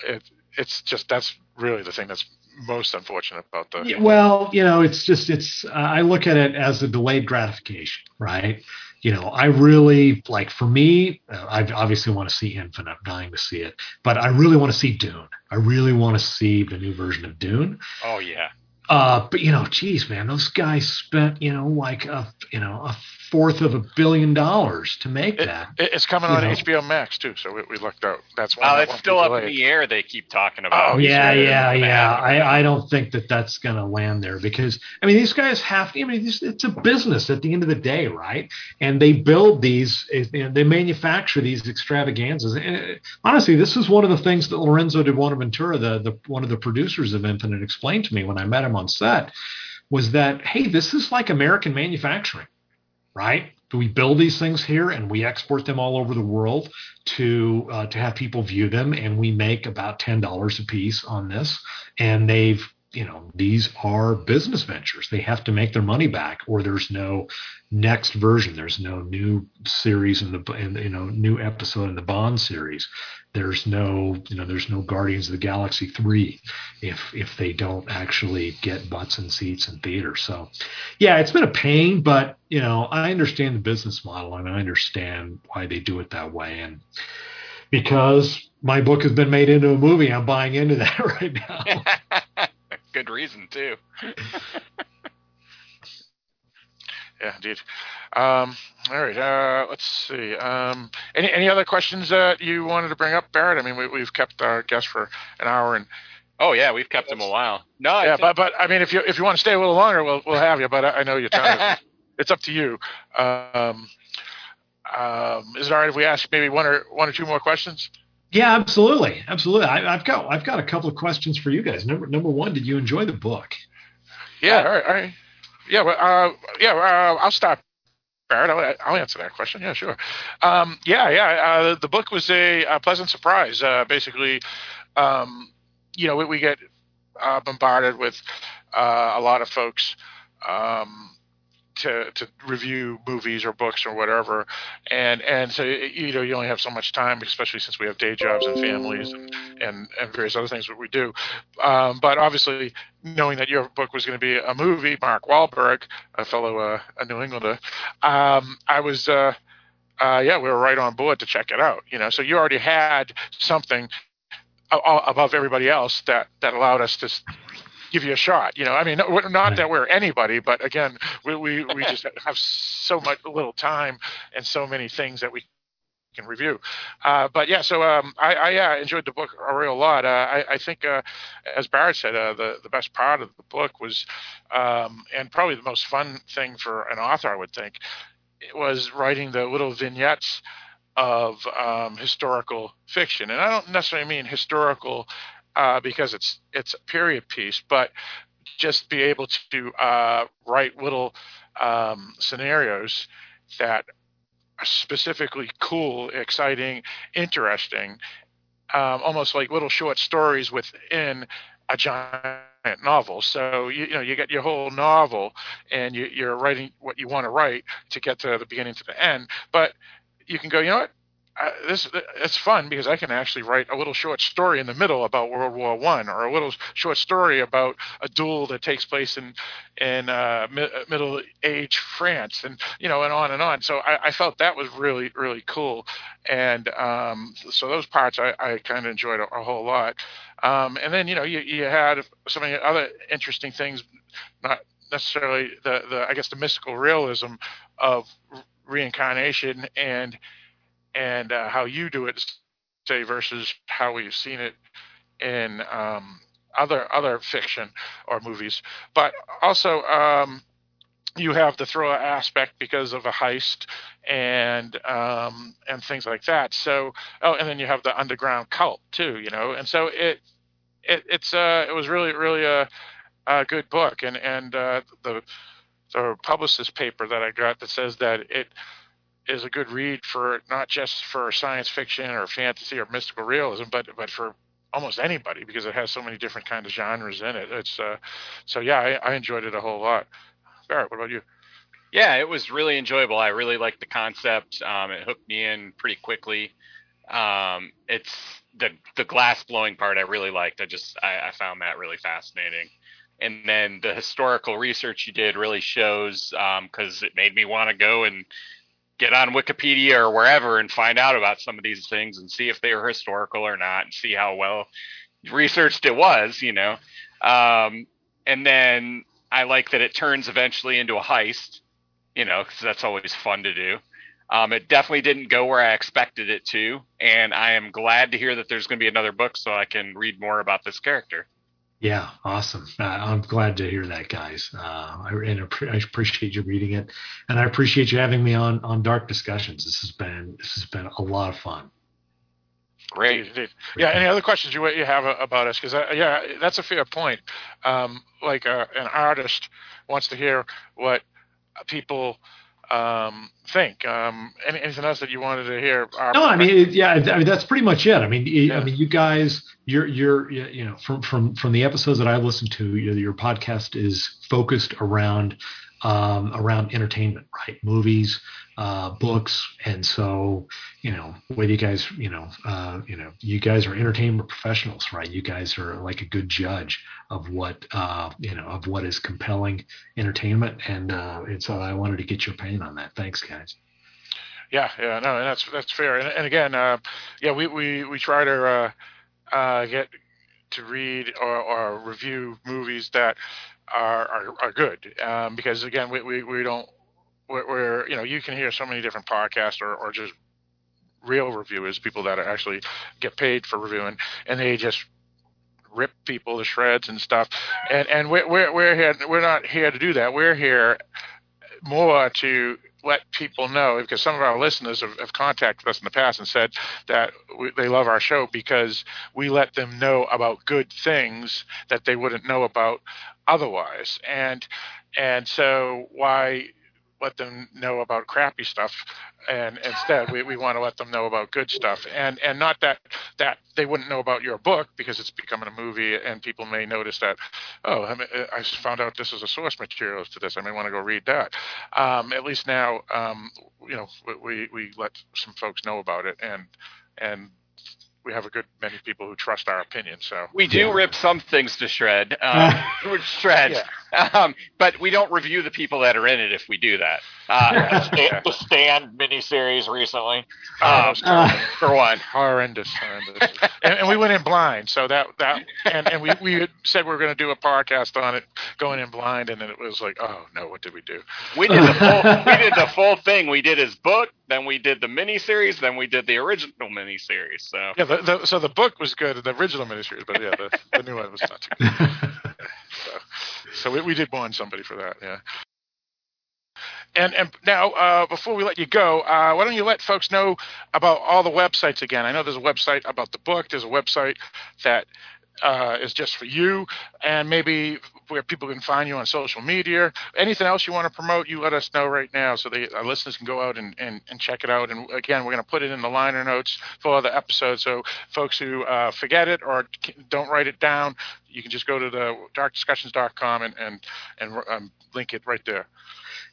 it, it's just that's really the thing that's most unfortunate about the. Well, you know, it's just it's. Uh, I look at it as a delayed gratification, right? You know, I really like for me. Uh, I obviously want to see Infinite. I'm dying to see it, but I really want to see Dune. I really want to see the new version of Dune. Oh yeah. Uh, but you know, geez, man, those guys spent you know like a you know a fourth of a billion dollars to make It, that. it's coming You on know. HBO Max too, so we, we lucked out. That's one. Well, that it's still be up in the air. They keep talking about. Oh, yeah, So, yeah, yeah. I, I don't think that that's going to land there because I mean these guys have. To. I mean it's, it's a business at the end of the day, right? And they build these, eh, you know, they manufacture these extravaganzas. And eh, honestly, this is one of the things that Lorenzo di Bonaventura, the, the one of the producers of Infinite, explained to me when I met him on set, was that hey, this is like American manufacturing, right? We build these things here and we export them all over the world to uh, to have people view them, and we make about ten dollars a piece on this. And they've you know these are business ventures. They have to make their money back, or there's no next version. There's no new series in the in, you know new episode in the Bond series. There's no you know there's no Guardians of the Galaxy three if if they don't actually get butts and seats in theaters. So yeah, it's been a pain, but you know I understand the business model and I understand why they do it that way. And because my book has been made into a movie, I'm buying into that right now. Good reason too. Yeah, indeed. Um, all right. Uh, let's see. Um, any any other questions that you wanted to bring up, Barrett? I mean, we, we've kept our guest for an hour, and Oh yeah, we've kept him a while. No, yeah, but but I mean, if you if you want to stay a little longer, we'll we'll have you. But I, I know you're tired. it's up to you. Um, um, is it all right if we ask maybe one or one or two more questions? Yeah, absolutely, absolutely. I, I've got I've got a couple of questions for you guys. Number number one, did you enjoy the book? Yeah. All right. All right. Yeah. Uh, yeah. Uh, I'll stop. Barrett, I'll, I'll answer that question. Yeah, sure. Um, yeah, yeah. Uh, the book was a, a pleasant surprise. Uh, basically, um, you know, we, we get uh, bombarded with a lot of folks um, to to review movies or books or whatever, and and so you know you only have so much time, especially since we have day jobs and families and and, and various other things that we do. Um, but obviously, knowing that your book was going to be a movie, Mark Wahlberg, a fellow uh, a New Englander, um, I was. Uh, uh, yeah, we were right on board to check it out. You know, so you already had something above everybody else that that allowed us to give you a shot. You know, I mean, not that we're anybody, but again, we we, we just have so much little time and so many things that we can review. Uh, but yeah, so um, I, I yeah, enjoyed the book a real lot. Uh, I, I think, uh, as Barrett said, uh, the the best part of the book was, um, and probably the most fun thing for an author, I would think, it was writing the little vignettes of um, historical fiction, and I don't necessarily mean historical uh, because it's it's a period piece, but just be able to uh, write little um, scenarios that are specifically cool, exciting, interesting, um, almost like little short stories within a giant novel. So you, you know you get your whole novel, and you, you're writing what you want to write to get to the beginning to the end, but you can go, you know what? Uh, this it's fun because I can actually write a little short story in the middle about World War One, or a little short story about a duel that takes place in in uh, mi- Middle Age France, and you know, and on and on. So I, I felt that was really really cool, and um, so those parts I, I kind of enjoyed a, a whole lot. Um, and then you know you, you had so many other interesting things, not necessarily the the I guess the mystical realism of reincarnation and and uh, how you do it, say, versus how we've seen it in um, other other fiction or movies, but also um, you have the thriller aspect because of a heist and um, and things like that. So oh, and then you have the underground cult too, you know. And so it it it's uh it was really really a, a good book, and and uh, the the publicist paper that I got that says that it is a good read for not just for science fiction or fantasy or mystical realism, but but for almost anybody because it has so many different kind of genres in it. It's uh, so yeah, I, I enjoyed it a whole lot. Barrett, what about you? Yeah, it was really enjoyable. I really liked the concept. Um, it hooked me in pretty quickly. Um, it's the the glass blowing part I really liked. I just I, I found that really fascinating. And then the historical research you did really shows because um, it made me want to go and get on Wikipedia or wherever and find out about some of these things and see if they were historical or not and see how well researched it was, you know. Um, and then I like that it turns eventually into a heist, you know, because that's always fun to do. Um, it definitely didn't go where I expected it to, and I am glad to hear that there's going to be another book so I can read more about this character. Yeah, awesome. Uh, I'm glad to hear that, guys. Uh, I, and I appreciate you reading it, and I appreciate you having me on on Dark Discussions. This has been this has been a lot of fun. Great. Indeed. Yeah. Any other questions you you have about us? Because uh, yeah, that's a fair point. Um, like uh, an artist wants to hear what people um, think. Um, any, anything else that you wanted to hear? no, I mean, it, yeah, I mean, that's pretty much it. I mean, yeah. I mean, you guys, you're, you're, you know, from from from the episodes that I've listened to, your, your podcast is focused around um, around entertainment, right? Movies, uh, books, and so you know whether you guys, you know, uh, you know, you guys are entertainment professionals, right? You guys are like a good judge of what uh, you know of what is compelling entertainment, and uh, and so I wanted to get your opinion on that. Thanks, guys. Yeah, yeah, no, and that's that's fair. And, and again, uh, yeah, we we we try to uh, uh, get to read or, or review movies that are are, are good. Um, because again we, we, we don't we're, we're, you know you can hear so many different podcasts or, or just real reviewers people that actually get paid for reviewing and they just rip people to shreds and stuff. And and we're we're, we're here we're not here to do that. We're here more to let people know because some of our listeners have, have, contacted us in the past and said that we, they love our show because we let them know about good things that they wouldn't know about otherwise. And and so why let them know about crappy stuff and instead we, we want to let them know about good stuff. And and not that that they wouldn't know about your book because it's becoming a movie and people may notice that oh I, mean, I found out this is a source material to this. I may want to go read that. Um, at least now um, you know we we let some folks know about it and and we have a good many people who trust our opinion. So we do yeah. rip some things to shred, uh, shred, yeah. Um, but we don't review the people that are in it if we do that. Uh, the, stand, the Stand miniseries recently, um, uh, for one, horrendous, horrendous. and, and, we went in blind, so that that and, and we we said we were going to do a podcast on it, going in blind, and then it was like, oh no, what did we do? We did the full, we did the full thing. We did his book, then we did the miniseries, then we did the original miniseries. So yeah, the, the, so the book was good, the original miniseries, but yeah, the, the new one was not too good. so, so we, we did bond somebody for that. Yeah. And and now, uh, before we let you go, uh, why don't you let folks know about all the websites again? I know there's a website about the book. There's a website that uh, is just for you, and maybe where people can find you on social media. Anything else you want to promote, you let us know right now so the our listeners can go out and, and, and check it out. And again, we're going to put it in the liner notes for the episode. So folks who uh, forget it or don't write it down, you can just go to the darkdiscussions.com and, and, and um, link it right there.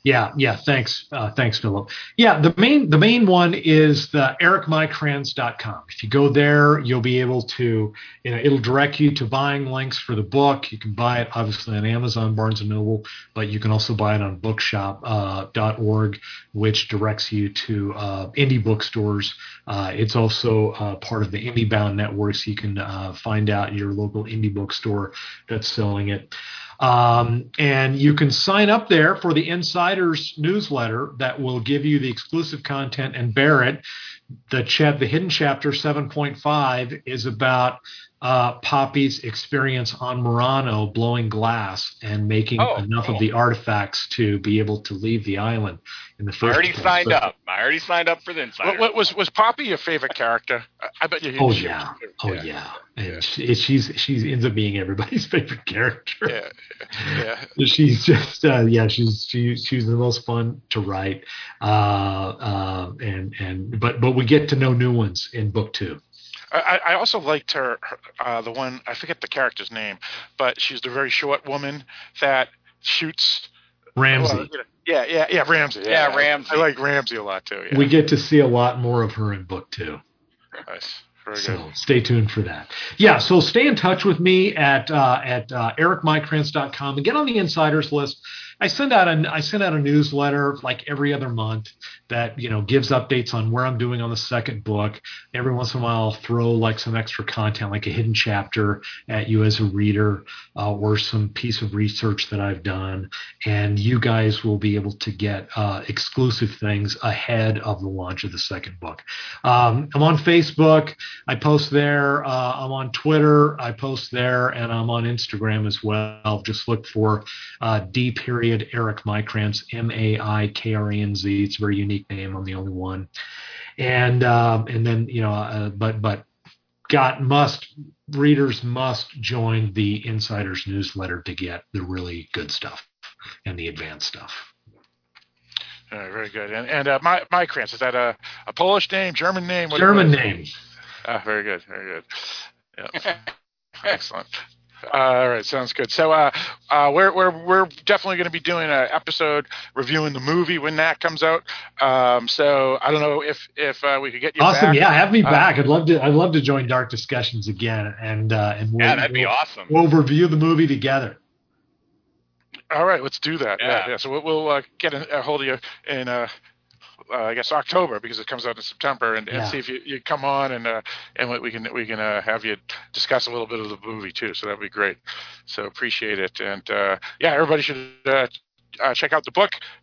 Yeah, yeah. Thanks, uh, thanks, Philip. Yeah, the main the main one is the ericmaikranz.com. If you go there, you'll be able to, you know, it'll direct you to buying links for the book. You can buy it obviously on Amazon, Barnes and Noble, but you can also buy it on Bookshop.org, uh, which directs you to uh, indie bookstores. Uh, it's also uh, part of the IndieBound network, so you can uh, find out your local indie bookstore that's selling it. Um, and you can sign up there for the Insiders newsletter that will give you the exclusive content and Barrett. The chat, the hidden chapter 7.5 is about uh, Poppy's experience on Murano blowing glass and making Oh, enough cool. of the artifacts to be able to leave the island in the first. I already place. signed So- up. I already signed up for the insider. What, what was was Poppy your favorite character? I, I bet you. Oh she- yeah, oh yeah, and Yeah. She, she's she ends up being everybody's favorite character. Yeah, yeah. She's just uh, yeah, she's she, she's the most fun to write, uh, uh, and and but but we get to know new ones in book two. I, I also liked her, her uh, the one I forget the character's name, but she's the very short woman that shoots. Ramsey, well, yeah, yeah, yeah, Ramsey. Yeah, I- Ramsey. I, like Ramsey a lot too. Yeah, we get to see a lot more of her in book two. nice, very So good. stay tuned for that. Yeah, so stay in touch with me at uh, at uh, ericmaikranz.com and get on the insiders list. I send out a I send out a newsletter like every other month that you know gives updates on where I'm doing on the second book. Every once in a while, I'll throw like some extra content, like a hidden chapter at you as a reader, uh, or some piece of research that I've done, and you guys will be able to get uh, exclusive things ahead of the launch of the second book. Um, I'm on Facebook. I post there. Uh, I'm on Twitter. I post there, and I'm on Instagram as well. Just look for uh, D period Eric Maikranz, M A I K R A N Z. It's a very unique name. I'm the only one. And um, and then you know, uh, but but got must readers must join the Insiders newsletter to get the really good stuff and the advanced stuff. All right, very good. And and uh, my Maikranz is that a, a Polish name, German name? What- German name. Ah, very good, very good. Yeah, excellent. All right, sounds good. So, uh, uh, we're we're we're definitely going to be doing an episode reviewing the movie when that comes out. Um, so I don't know if if uh, we could get you Awesome. back. Yeah, have me Uh, back. I'd love to. I'd love to join Dark Discussions again, and uh, and we'll, yeah, that'd be we'll, awesome. we'll review the movie together. All right, let's do that. Yeah, Yeah. yeah. So we'll, we'll uh, get a, a hold of you in, uh, I guess October because it comes out in September, and, and Yeah. see if you, you come on and uh, and we- we can we can uh, have you discuss a little bit of the movie too. So that'd be great. So appreciate it, and uh, yeah, everybody should. Uh, uh, check out the book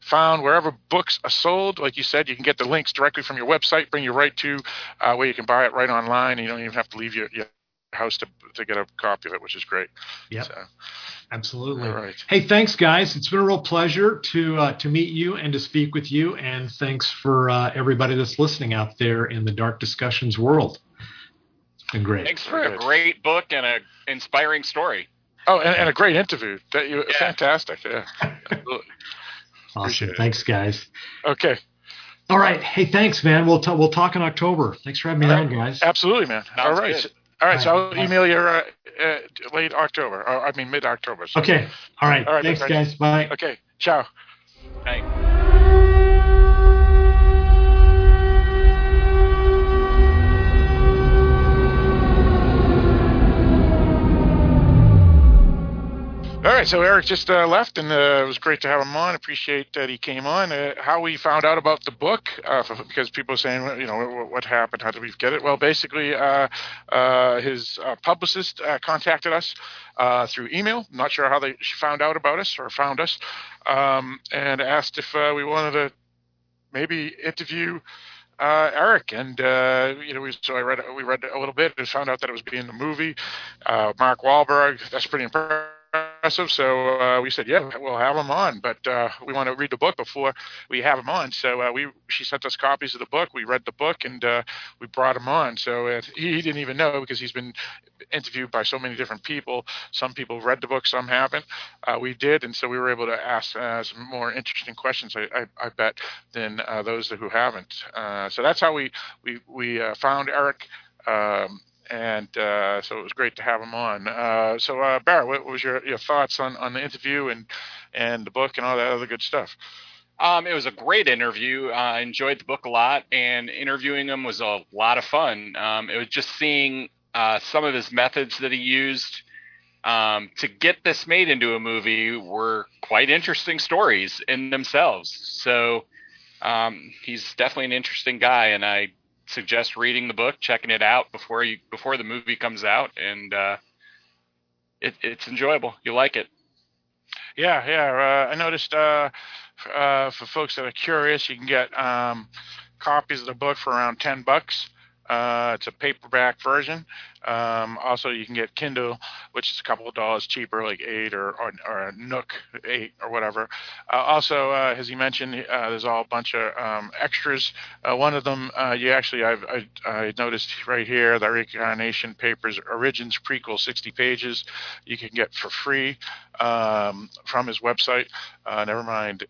found wherever books are sold like you said you can get the links directly from your website bring you right to uh, where you can buy it right online And you don't even have to leave your, your house to, to get a copy of it which is great Yeah, so, Absolutely. all right Hey, thanks, guys. It's been a real pleasure to uh, to meet you and to speak with you. And thanks for uh, everybody that's listening out there in the Dark Discussions world. It's been great. Thanks for a great book and a inspiring story. Oh, and, and a great interview. That you Yeah. fantastic. Yeah. Awesome. appreciate it. Thanks, guys. Okay. All right. Hey, thanks, man. We'll t- we'll talk in October. Thanks for having me All on, guys. Absolutely, man. Sounds All right. good. All right. So I'll email you uh, uh, late October. Or, I mean mid October. So. Okay. All right. All right, Thanks, guys. Bye. Okay. Ciao. Thanks. All right. So Eric just uh, left, and uh, it was great to have him on. Appreciate that he came on. Uh, how we found out about the book, uh, f- because people are saying, you know, what, what happened? How did we get it? Well, basically, uh, uh, his publicist contacted us through email. Not sure how they found out about us or found us, um, and asked if we wanted to maybe interview uh, Eric, and uh, you know, we, so I read we read a little bit and found out that it was being the movie. Uh, Mark Wahlberg, that's pretty impressive. So uh, we said, yeah, we'll have him on, but uh, we want to read the book before we have him on. So uh, we she sent us copies of the book. We read the book and uh, we brought him on. So uh, he, he didn't even know because he's been interviewed by so many different people. Some people read the book, some haven't. Uh, we did, and so we were able to ask some more interesting questions. I, I, I bet than those who haven't. So that's how we we we found Eric. Um, and uh, so it was great to have him on. Uh, so, uh, Barrett, what was your, your thoughts on, on the interview and and the book and all that other good stuff? Um, it was a great interview. Uh, I enjoyed the book a lot, and interviewing him was a lot of fun. Um, it was just seeing uh, some of his methods that he used um, to get this made into a movie were quite interesting stories in themselves. So um, he's definitely an interesting guy, and I suggest reading the book, checking it out before you before the movie comes out, and uh, it, it's enjoyable. You like it. Yeah, yeah. Uh, I noticed uh, uh, for folks that are curious, you can get um, copies of the book for around ten bucks. Uh, it's a paperback version. Um, also, you can get Kindle, which is a couple of dollars cheaper, like eight or or, or a Nook eight or whatever. Uh, also, uh, as you mentioned, uh, there's all a bunch of um, extras. Uh, one of them, uh, you actually, I've, I, I noticed right here, the Reincarnation Papers Origins Prequel, 60 pages, you can get for free um, from his website. Never mind.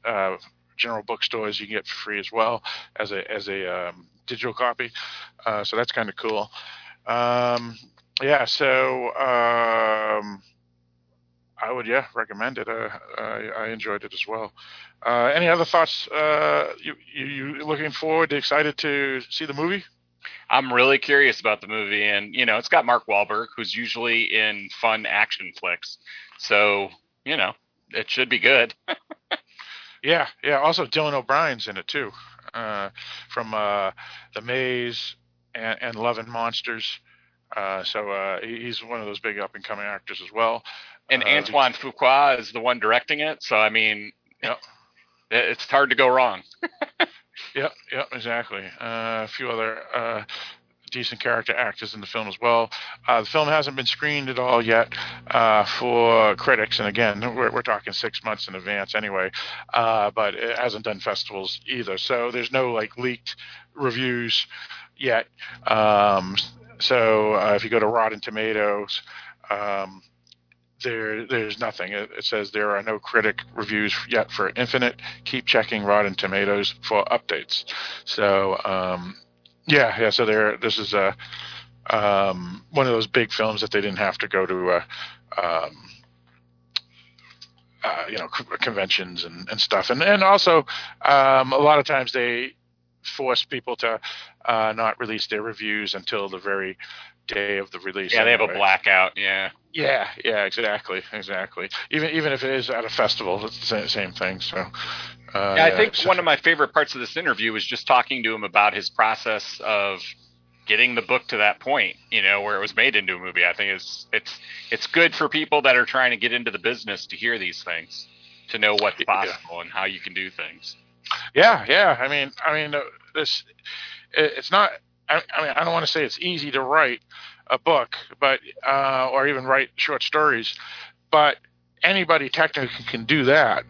General bookstores you can get for free as well as a as a um, digital copy. Uh, so that's kind of cool. Um, yeah, so um, I would yeah recommend it. Uh, I, I enjoyed it as well. Uh, any other thoughts? Uh, you, you you looking forward, excited to see the movie? I'm really curious about the movie, and you know, it's got Mark Wahlberg, who's usually in fun action flicks, so you know, it should be good. Yeah, yeah. Also, Dylan O'Brien's in it too, uh, from uh, The Maze and, and Love and Monsters. Uh, so uh, he's one of those big up and coming actors as well. And Uh, Antoine Fuqua is the one directing it, so I mean, Yep. it's hard to go wrong. Yep, yep, exactly. Uh, a few other uh, decent character actors in the film as well. Uh, the film hasn't been screened at all yet uh, for critics, and again, we're, we're talking six months in advance anyway. Uh, but it hasn't done festivals either, so there's no like leaked reviews yet. Um, so uh, if you go to Rotten Tomatoes. Um, there, there's nothing. It, it says there are no critic reviews yet for Infinite. Keep checking Rotten Tomatoes for updates. So, um, yeah, yeah. So there, this is a um, one of those big films that they didn't have to go to, uh, um, uh, you know, c- conventions and, and stuff. And and also, um, a lot of times they force people to uh, not release their reviews until the very day of the release. Yeah, they have a blackout. Yeah. Yeah, yeah, exactly, exactly. Even even if it is at a festival, it's the same, same thing. So, uh, Yeah, I think one of my favorite parts of this interview was just talking to him about his process of getting the book to that point, you know, where it was made into a movie. I think it's it's it's good for people that are trying to get into the business to hear these things, to know what's Yeah. possible and how you can do things. Yeah, yeah. I mean, I mean, uh, this it, it's not. I, I mean, I don't want to say it's easy to write a book, but uh, or even write short stories, but anybody technically can do that.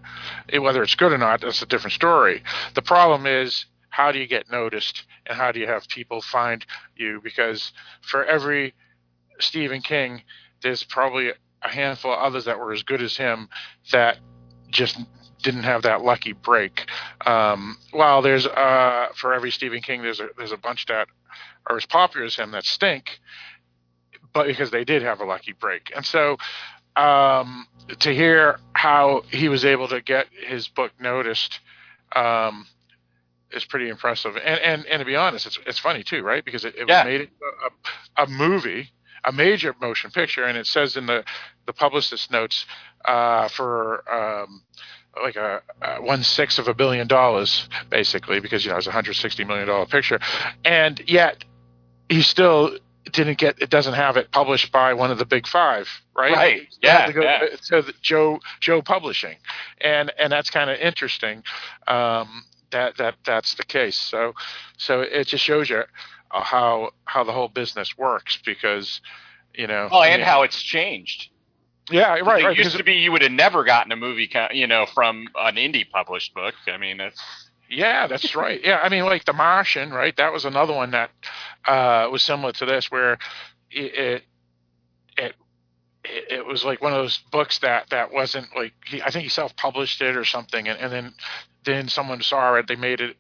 Whether it's good or not, that's a different story. The problem is how do you get noticed and how do you have people find you? Because for every Stephen King, there's probably a handful of others that were as good as him that just didn't have that lucky break. Um, while there's uh, for every Stephen King, there's a there's a bunch that are as popular as him that stink, but because they did have a lucky break. And so um, to hear how he was able to get his book noticed um, is pretty impressive. And, and and to be honest, it's it's funny too, right? Because it, it Yeah. was made a, a movie, a major motion picture, and it says in the the publicist notes uh, for um, like a, a one sixth of a billion dollars, basically, because you know it's a hundred sixty million dollar picture, and yet he still didn't get it doesn't have it published by one of the big five right Right. Yeah, go yeah. the joe joe publishing and and that's kind of interesting um that that that's the case so so it just shows you how how the whole business works because you know Oh, and yeah. how it's changed. yeah right it right used to be you would have never gotten a movie, you know, from an indie published book. I mean, it's Yeah, that's right. Yeah, I mean, like The Martian, right? That was another one that uh, was similar to this, where it it it, it was like one of those books that that wasn't like he, I think he self published it or something, and, and then then someone saw it, they made it,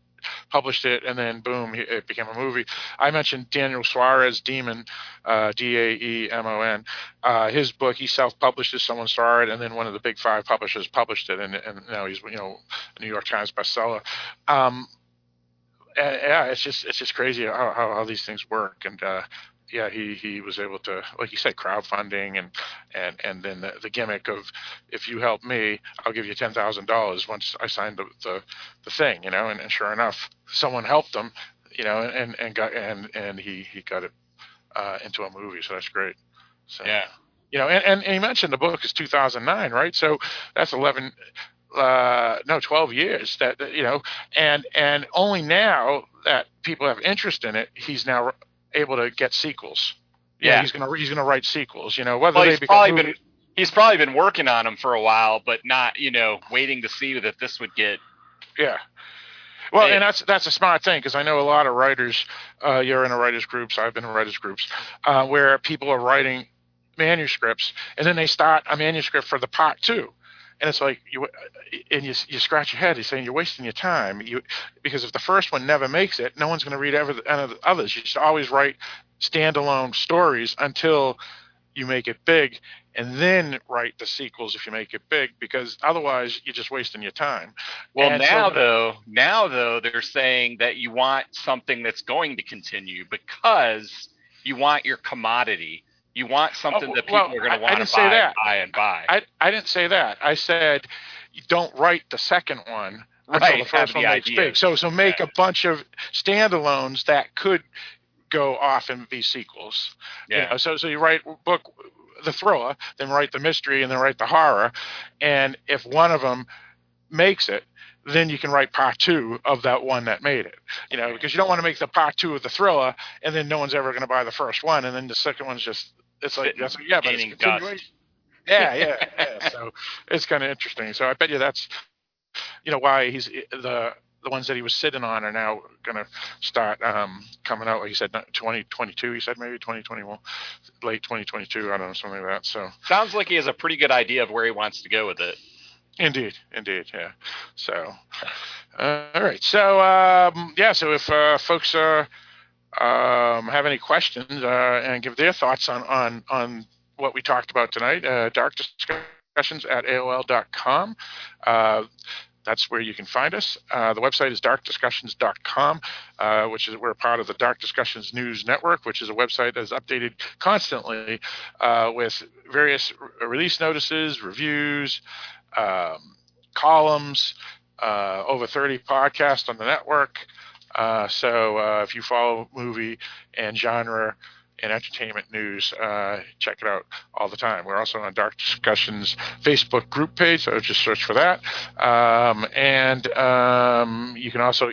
published it, and then boom, it became a movie. I mentioned Daniel Suarez, Demon, uh, D A E M O N. Uh, his book, he self published it, someone saw it, and then one of the big five publishers published it, and, and now he's you know a New York Times bestseller. Um, yeah, it's just it's just crazy how, how, how these things work, and uh, yeah, he, he was able to, like you said, crowdfunding, and and and then the, the gimmick of if you help me, I'll give you ten thousand dollars once I signed the, the the thing, you know, and, and sure enough, someone helped him, you know, and and got and and he he got it uh, into a movie, so that's great. So yeah. You know, and, and, and he mentioned the book is 2009, right? So that's 11, uh, no, 12 years that, that, you know, and, and only now that people have interest in it, he's now able to get sequels. Yeah. he's gonna he's gonna write sequels. You know, whether Well, they he's become probably movies- been he's probably been working on them for a while, but not you know waiting to see that this would get. Yeah. Well, and that's that's a smart thing because I know a lot of writers. Uh, you're in a writers groups. I've been in writers groups uh, where people are writing manuscripts and then they start a manuscript for the part two, and it's like you and you you scratch your head. You're saying you're wasting your time. You because if the first one never makes it, no one's going to read ever any of the others. You should always write standalone stories until you make it big and then write the sequels if you make it big because otherwise you're just wasting your time Well, And now so- though, now though, they're saying that you want something that's going to continue because you want your commodity. You want something Oh, that people well, are going to want to buy, that. buy, and buy. I, I didn't say that. I said you don't write the second one until Right, the first have one the makes big. So so make Yeah. a bunch of standalones that could go off and be sequels. You yeah. know, so so you write book the thriller, then write the mystery, and then write the horror. And if one of them makes it, then you can write part two of that one that made it. You know, because you don't want to make the part two of the thriller, and then no one's ever going to buy the first one, and then the second one's just it's like that's, yeah, but it's continuation. Yeah, yeah, yeah. So it's kind of interesting. So I bet you that's, you know, why he's the the ones that he was sitting on are now going to start um, coming out. Like he said, 2022. He said maybe 2021, late 2022. I don't know, something like that. So Sounds like he has a pretty good idea of where he wants to go with it. indeed, indeed, yeah. So uh, all right. So um, yeah. So if uh, folks uh, um, have any questions uh, and give their thoughts on on on what we talked about tonight, uh, dark discussions at AOL.com. Uh, that's where you can find us. Uh, the website is darkdiscussions.com, uh, which is we're part of the Dark Discussions News Network, which is a website that is updated constantly uh, with various re- release notices, reviews, um, columns, uh, over 30 podcasts on the network. Uh, so uh, if you follow movie and genre and entertainment news, uh, check it out all the time. We're also on Dark Discussions Facebook group page, so just search for that. Um, and um, you can also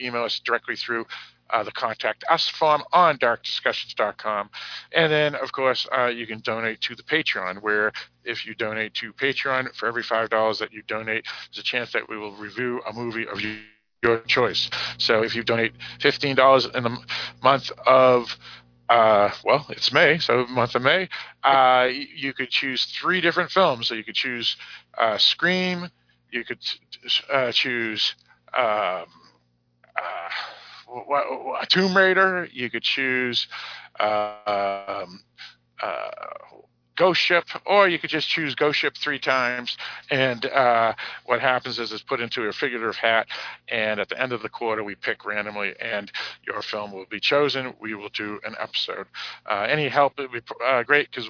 email us directly through uh, the contact us form on darkdiscussions.com. And then, of course, uh, you can donate to the Patreon, where if you donate to Patreon, for every $5 that you donate, there's a chance that we will review a movie of you, your choice. So if you donate $15 in the month of uh, well, it's May, so month of May. Uh, you could choose three different films. So you could choose uh, Scream. You could uh, choose um, uh, Tomb Raider. You could choose um, uh, Ghost Ship, or you could just choose Ghost Ship three times. And uh, what happens is it's put into a figurative hat, and at the end of the quarter, we pick randomly, and your film will be chosen. We will do an episode. Uh, any help would be uh, great because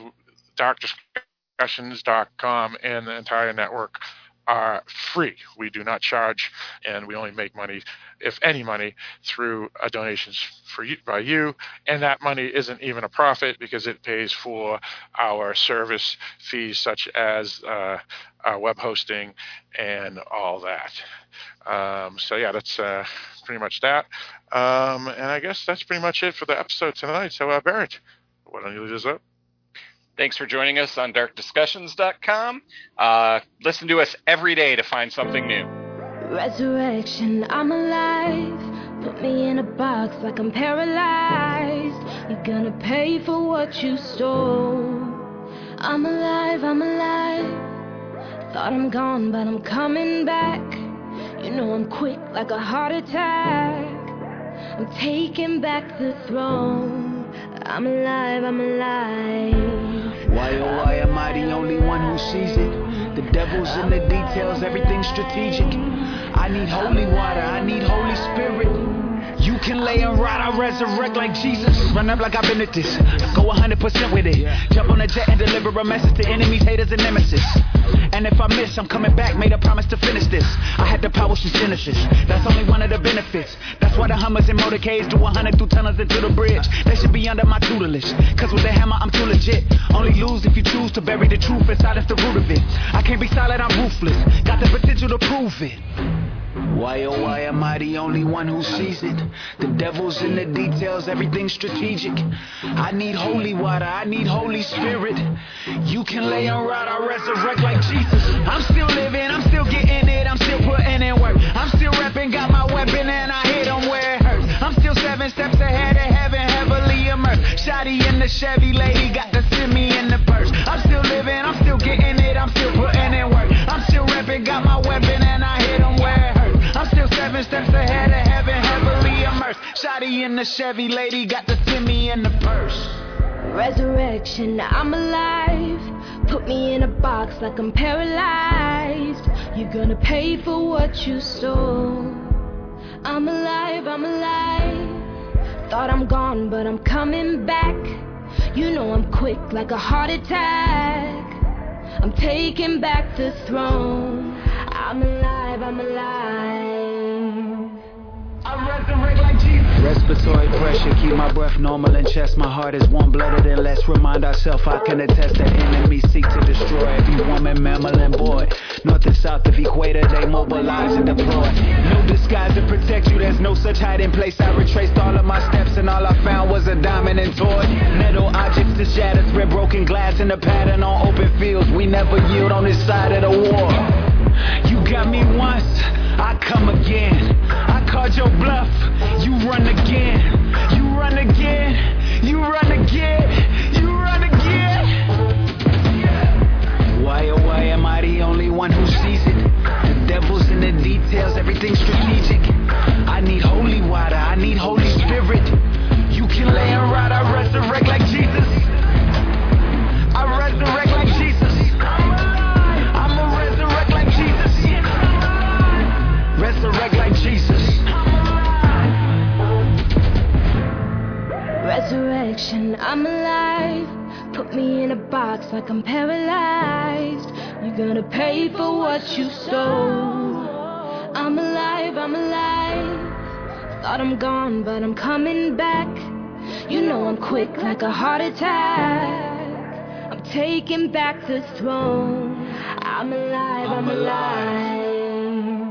DarkDiscussions.com and the entire network are free. We do not charge, and we only make money, if any money, through uh, donations for you, by you. And that money isn't even a profit because it pays for our service fees, such as uh, our web hosting and all that. Um, so yeah, that's uh, pretty much that. Um, and I guess that's pretty much it for the episode tonight. So uh, Barrett, why don't you lead us up? Thanks for joining us on darkdiscussions.com. Uh, listen to us every day to find something new. Resurrection, I'm alive. Put me in a box like I'm paralyzed. You're gonna pay for what you stole. I'm alive, I'm alive. Thought I'm gone, but I'm coming back. You know I'm quick like a heart attack. I'm taking back the throne. I'm alive, I'm alive. Why oh why am I the only one who sees it? The devil's in the details, everything's strategic. I need holy water, I need Holy Spirit. Can lay and rot, I resurrect like Jesus. Run up like I've been at this. Go 100% with it. Jump on a jet and deliver a message to enemies, haters, and nemesis. And And if I miss, I'm coming back. Made a promise to finish this. I had the power since Genesis. That's only one of the benefits. That's why the Hummers and motorcades do 100 through tunnels into the bridge. They should be under my tutelage. Cause with the hammer, I'm too legit. Only lose if you choose to bury the truth and silence the root of it. I can't be silent, I'm ruthless. Got the potential to prove it. Why oh why am I the only one who sees it? The devil's in the details, everything's strategic. I need holy water, I need Holy Spirit. You can lay and rot, I resurrect like Jesus. I'm still living, I'm still getting it, I'm still putting in work. I'm still repping, got my weapon and I hit 'em where it hurts. I'm still seven steps ahead of heaven, heavily immersed. Shotty in the Chevy, lady got send me in the purse. I'm still living, I'm still getting it, I'm still putting in work. I'm still repping, got my weapon I'm still seven steps ahead of heaven, heavily immersed. Shotty in the Chevy, lady got send me in the purse. Resurrection, I'm alive. Put me in a box like I'm paralyzed. You're gonna pay for what you stole. I'm alive, I'm alive. Thought I'm gone, but I'm coming back. You know I'm quick like a heart attack. I'm taking back the throne. I'm alive, I'm alive. I resurrect like Jesus. Respiratory pressure, keep my breath normal in chest. My heart is warm blooded and let's remind ourselves I can attest that enemies seek to destroy every woman, mammal, and boy. North and south of equator, they mobilize and deploy. No disguise to protect you, there's no such hiding place. I retraced all of my steps and all I found was a diamond and toy. Metal objects to shatter, spread broken glass in a pattern on open fields. We never yield on this side of the war. You got me once, I come again. I called your bluff, you run again. You run again, you run again, you run again. Why oh why am I the only one who sees it? The devil's in the details, everything's strategic. I need holy water, I need Holy Spirit. You can lay and rot, I resurrect like Resurrection, I'm alive. Put me in a box like I'm paralyzed. You're gonna pay for what you stole. I'm alive, I'm alive. Thought I'm gone, but I'm coming back. You know I'm quick like a heart attack. I'm taking back the throne. I'm alive, I'm alive.